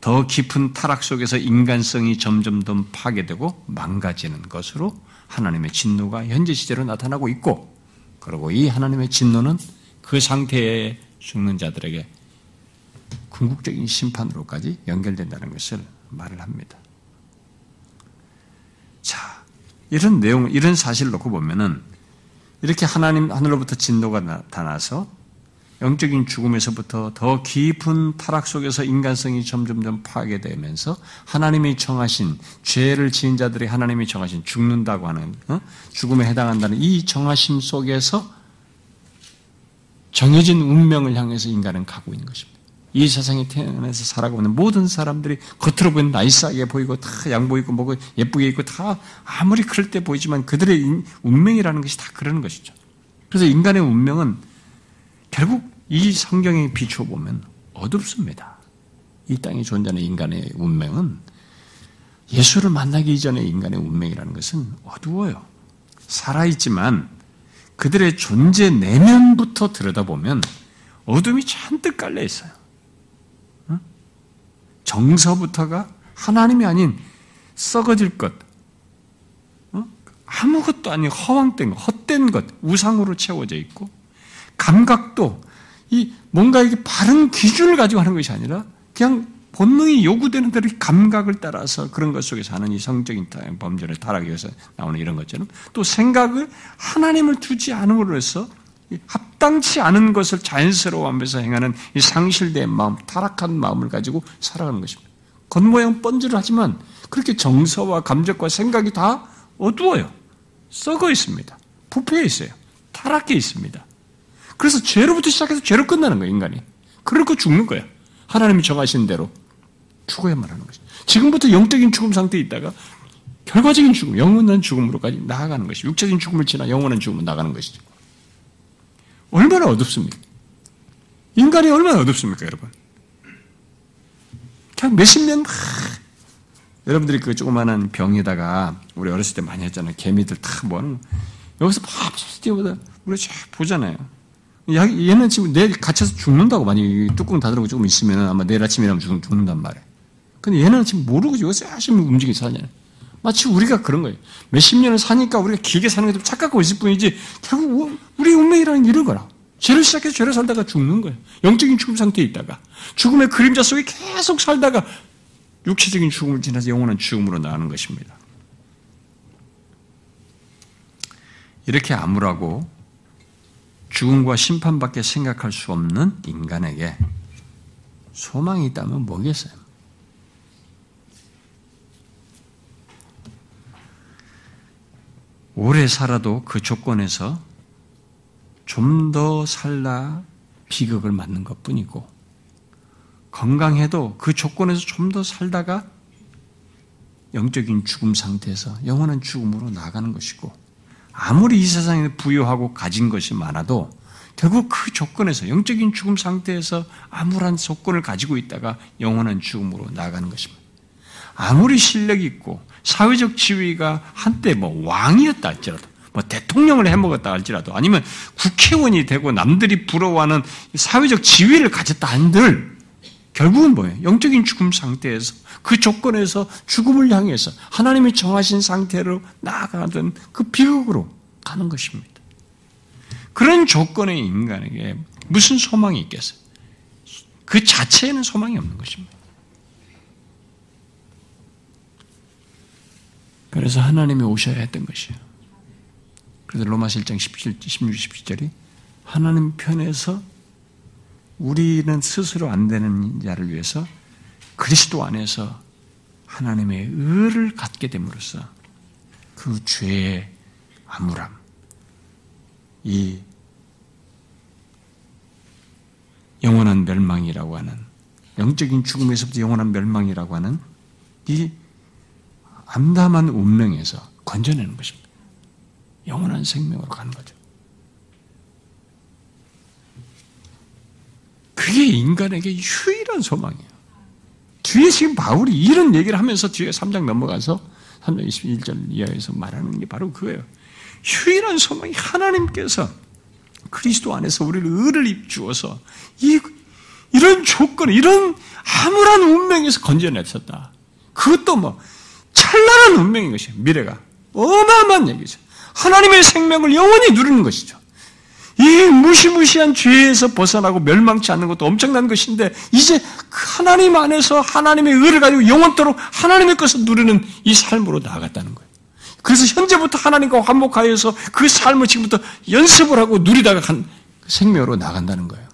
더 깊은 타락 속에서 인간성이 점점 더 파괴되고 망가지는 것으로 하나님의 진노가 현재 시제로 나타나고 있고, 그리고 이 하나님의 진노는 그 상태에 죽는 자들에게 궁극적인 심판으로까지 연결된다는 것을 말을 합니다. 자, 이런 내용, 이런 사실을 놓고 보면은 이렇게 하나님 하늘로부터 진노가 나타나서 영적인 죽음에서부터 더 깊은 타락 속에서 인간성이 점점점 파괴되면서 하나님이 정하신 죄를 지은 자들이 하나님이 정하신 죽는다고 하는 어? 죽음에 해당한다는 이 정하심 속에서 정해진 운명을 향해서 인간은 가고 있는 것입니다. 이 세상에 태어나서 살아가고 있는 모든 사람들이 겉으로 보면 나이스하게 보이고 다 양보 있고 뭐고 예쁘게 있고 다 아무리 그럴 때 보이지만 그들의 운명이라는 것이 다 그러는 것이죠. 그래서 인간의 운명은 결국 이 성경에 비추어 보면 어둡습니다. 이 땅에 존재하는 인간의 운명은 예수를 만나기 이전의 인간의 운명이라는 것은 어두워요. 살아있지만 그들의 존재 내면부터 들여다보면 어둠이 잔뜩 깔려 있어요. 정서부터가 하나님이 아닌 썩어질 것, 아무것도 아닌 허황된 것, 헛된 것, 우상으로 채워져 있고, 감각도 이 뭔가 이게 바른 기준을 가지고 하는 것이 아니라 그냥 본능이 요구되는 대로 감각을 따라서 그런 것 속에서 하는 이 성적인 범죄를 타락에 위해서 나오는 이런 것처럼 또 생각을 하나님을 두지 않음으로써 합당치 않은 것을 자연스러워하면서 행하는 이 상실된 마음, 타락한 마음을 가지고 살아가는 것입니다. 겉모양 번지를 하지만 그렇게 정서와 감정과 생각이 다 어두워요. 썩어 있습니다. 부패해 있어요. 타락해 있습니다. 그래서 죄로부터 시작해서 죄로 끝나는 거예요, 인간이. 그러고 죽는 거예요. 하나님이 정하신 대로 죽어야만 하는 거죠. 지금부터 영적인 죽음 상태에 있다가 결과적인 죽음, 영원한 죽음으로까지 나아가는 것이 육체적인 죽음을 지나 영원한 죽음으로 나가는 것이죠. 얼마나 어둡습니까? 인간이 얼마나 어둡습니까, 여러분? 그냥 몇십 년, 하... 여러분들이 그 조그마한 병에다가 우리 어렸을 때 많이 했잖아요. 개미들 다 뭐하는 여기서 밥 때보다 우리 쫙 보잖아요. 얘는 지금 내일 갇혀서 죽는다고 만약에 뚜껑 닫으라고 조금 있으면 아마 내일 아침이라면 죽, 는단 말이에요. 근데 얘는 지금 모르고 여기서 열심히 움직이고 사잖아요. 마치 우리가 그런 거예요. 몇십 년을 사니까 우리가 길게 사는 것도 착각하고 있을 뿐이지 결국 우리 운명이라는 게 이런 거라. 죄를 시작해서 죄를 살다가 죽는 거예요. 영적인 죽음 상태에 있다가 죽음의 그림자 속에 계속 살다가 육체적인 죽음을 지나서 영원한 죽음으로 나가는 것입니다. 이렇게 암울하고 죽음과 심판밖에 생각할 수 없는 인간에게 소망이 있다면 뭐겠어요? 오래 살아도 그 조건에서 좀 더 살다 비극을 맞는 것 뿐이고, 건강해도 그 조건에서 좀 더 살다가 영적인 죽음 상태에서 영원한 죽음으로 나가는 것이고, 아무리 이 세상에 부유하고 가진 것이 많아도 결국 그 조건에서 영적인 죽음 상태에서 암울한 조건을 가지고 있다가 영원한 죽음으로 나가는 것입니다. 아무리 실력 있고 사회적 지위가 한때 뭐 왕이었다 할지라도 뭐 대통령을 해먹었다 할지라도 아니면 국회의원이 되고 남들이 부러워하는 사회적 지위를 가졌다 한들 결국은 뭐예요? 영적인 죽음 상태에서 그 조건에서 죽음을 향해서 하나님이 정하신 상태로 나아가던 그 비극으로 가는 것입니다. 그런 조건의 인간에게 무슨 소망이 있겠어요? 그 자체에는 소망이 없는 것입니다. 그래서 하나님이 오셔야 했던 것이에요. 그래서 로마서 1장 17, 16, 17절이 하나님 편에서 우리는 스스로 안 되는 자를 위해서 그리스도 안에서 하나님의 의를 갖게 됨으로써 그 죄의 암울함, 이 영원한 멸망이라고 하는 영적인 죽음에서부터 영원한 멸망이라고 하는 이 암담한 운명에서 건져내는 것입니다. 영원한 생명으로 가는 거죠. 그게 인간에게 유일한 소망이에요. 뒤에 지금 바울이 이런 얘기를 하면서 뒤에 3장 넘어가서 3장 21절 이하에서 말하는 게 바로 그거예요. 유일한 소망이 하나님께서 그리스도 안에서 우리를 의를 입주어서 이, 이런 조건, 이런 암울한 운명에서 건져내셨다. 그것도 뭐 찬란한 운명인 것이에요. 미래가. 어마어마한 얘기죠. 하나님의 생명을 영원히 누리는 것이죠. 이 무시무시한 죄에서 벗어나고 멸망치 않는 것도 엄청난 것인데 이제 하나님 안에서 하나님의 의를 가지고 영원토록 하나님의 것을 누리는 이 삶으로 나아갔다는 거예요. 그래서 현재부터 하나님과 화목하여서 그 삶을 지금부터 연습을 하고 누리다가 간 생명으로 나간다는 거예요.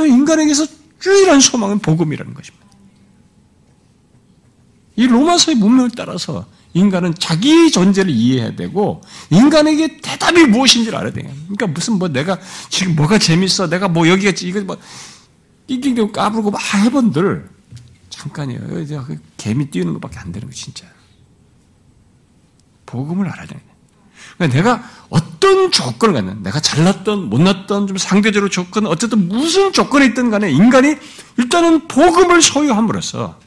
인간에게서 유일한 소망은 복음이라는 것입니다. 이 로마서의 문명을 따라서 인간은 자기 존재를 이해해야 되고 인간에게 대답이 무엇인지를 알아야 돼요. 그러니까 무슨 뭐 내가 지금 뭐가 재밌어, 내가 뭐 여기가 이거 뭐 낑낑대고 까불고 막 해본들 잠깐이에요. 그 개미 띄우는 것밖에 안 되는 거 진짜. 복음을 알아야 되는 그러니까 내가 어떤 조건을 갖는, 내가 잘났던, 못났던, 좀 상대적으로 조건, 어쨌든 무슨 조건이 있든 간에 인간이 일단은 복음을 소유함으로써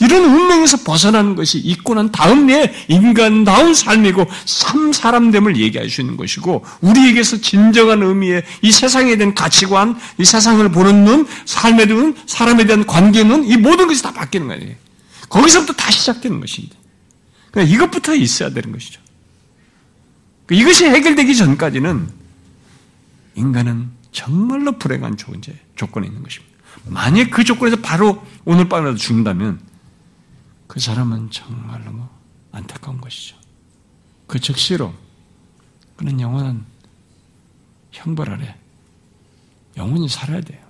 이런 운명에서 벗어나는 것이 있고 난 다음에 인간다운 삶이고 참 사람됨을 얘기할 수 있는 것이고 우리에게서 진정한 의미의 이 세상에 대한 가치관, 이 세상을 보는 눈, 삶에 대한 사람에 대한 관계는 이 모든 것이 다 바뀌는 거예요. 거기서부터 다시 시작되는 것입니다. 그러니까 이것부터 있어야 되는 것이죠. 그러니까 이것이 해결되기 전까지는 인간은 정말로 불행한 조건에 있는 것입니다. 만약 그 조건에서 바로 오늘 밤이라도 죽는다면 그 사람은 정말로 뭐 안타까운 것이죠. 그 즉시로 그는 영원한 형벌 아래 영원히 살아야 돼요.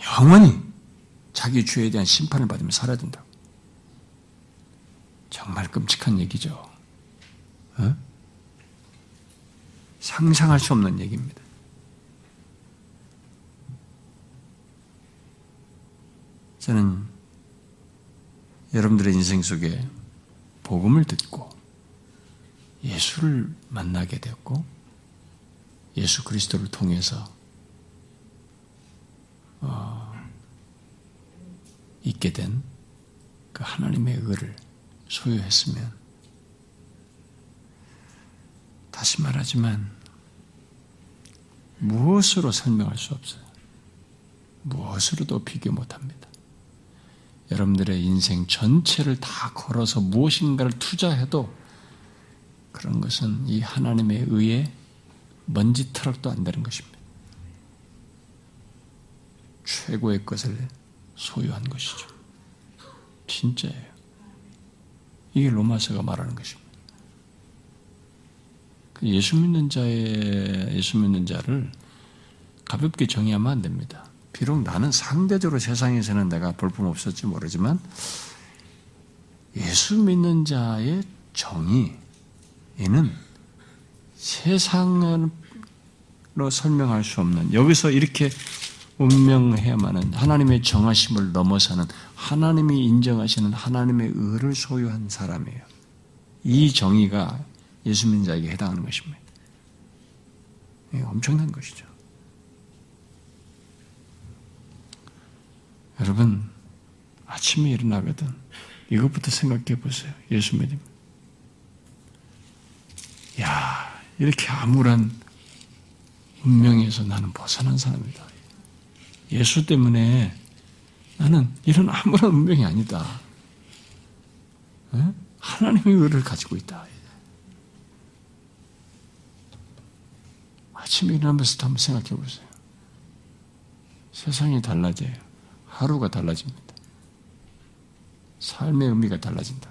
영원히 자기 죄에 대한 심판을 받으며 살아야 된다. 정말 끔찍한 얘기죠. 어? 상상할 수 없는 얘기입니다. 저는 여러분들의 인생 속에 복음을 듣고 예수를 만나게 되었고 예수 그리스도를 통해서 어, 있게 된 그 하나님의 의를 소유했으면 다시 말하지만 무엇으로 설명할 수 없어요. 무엇으로도 비교 못합니다. 여러분들의 인생 전체를 다 걸어서 무엇인가를 투자해도 그런 것은 이 하나님의 의에 먼지 트럭도 안 되는 것입니다. 최고의 것을 소유한 것이죠. 진짜예요. 이게 로마서가 말하는 것입니다. 그 예수 믿는 자의 예수 믿는 자를 가볍게 정의하면 안 됩니다. 비록 나는 상대적으로 세상에서는 내가 볼품 없었지 모르지만 예수 믿는 자의 정의 이는 세상으로 설명할 수 없는 여기서 이렇게 운명해야만은 하나님의 정하심을 넘어서는 하나님이 인정하시는 하나님의 의를 소유한 사람이에요. 이 정의가 예수 믿는 자에게 해당하는 것입니다. 엄청난 것이죠. 여러분, 아침에 일어나거든. 이것부터 생각해 보세요. 예수 믿음. 야, 이렇게 암울한 운명에서 나는 벗어난 사람이다. 예수 때문에 나는 이런 암울한 운명이 아니다. 에? 하나님의 의를 가지고 있다. 아침에 일어나면서 한번 생각해 보세요. 세상이 달라져요. 하루가 달라집니다. 삶의 의미가 달라진다.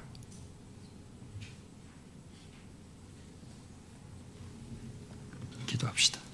기도합시다.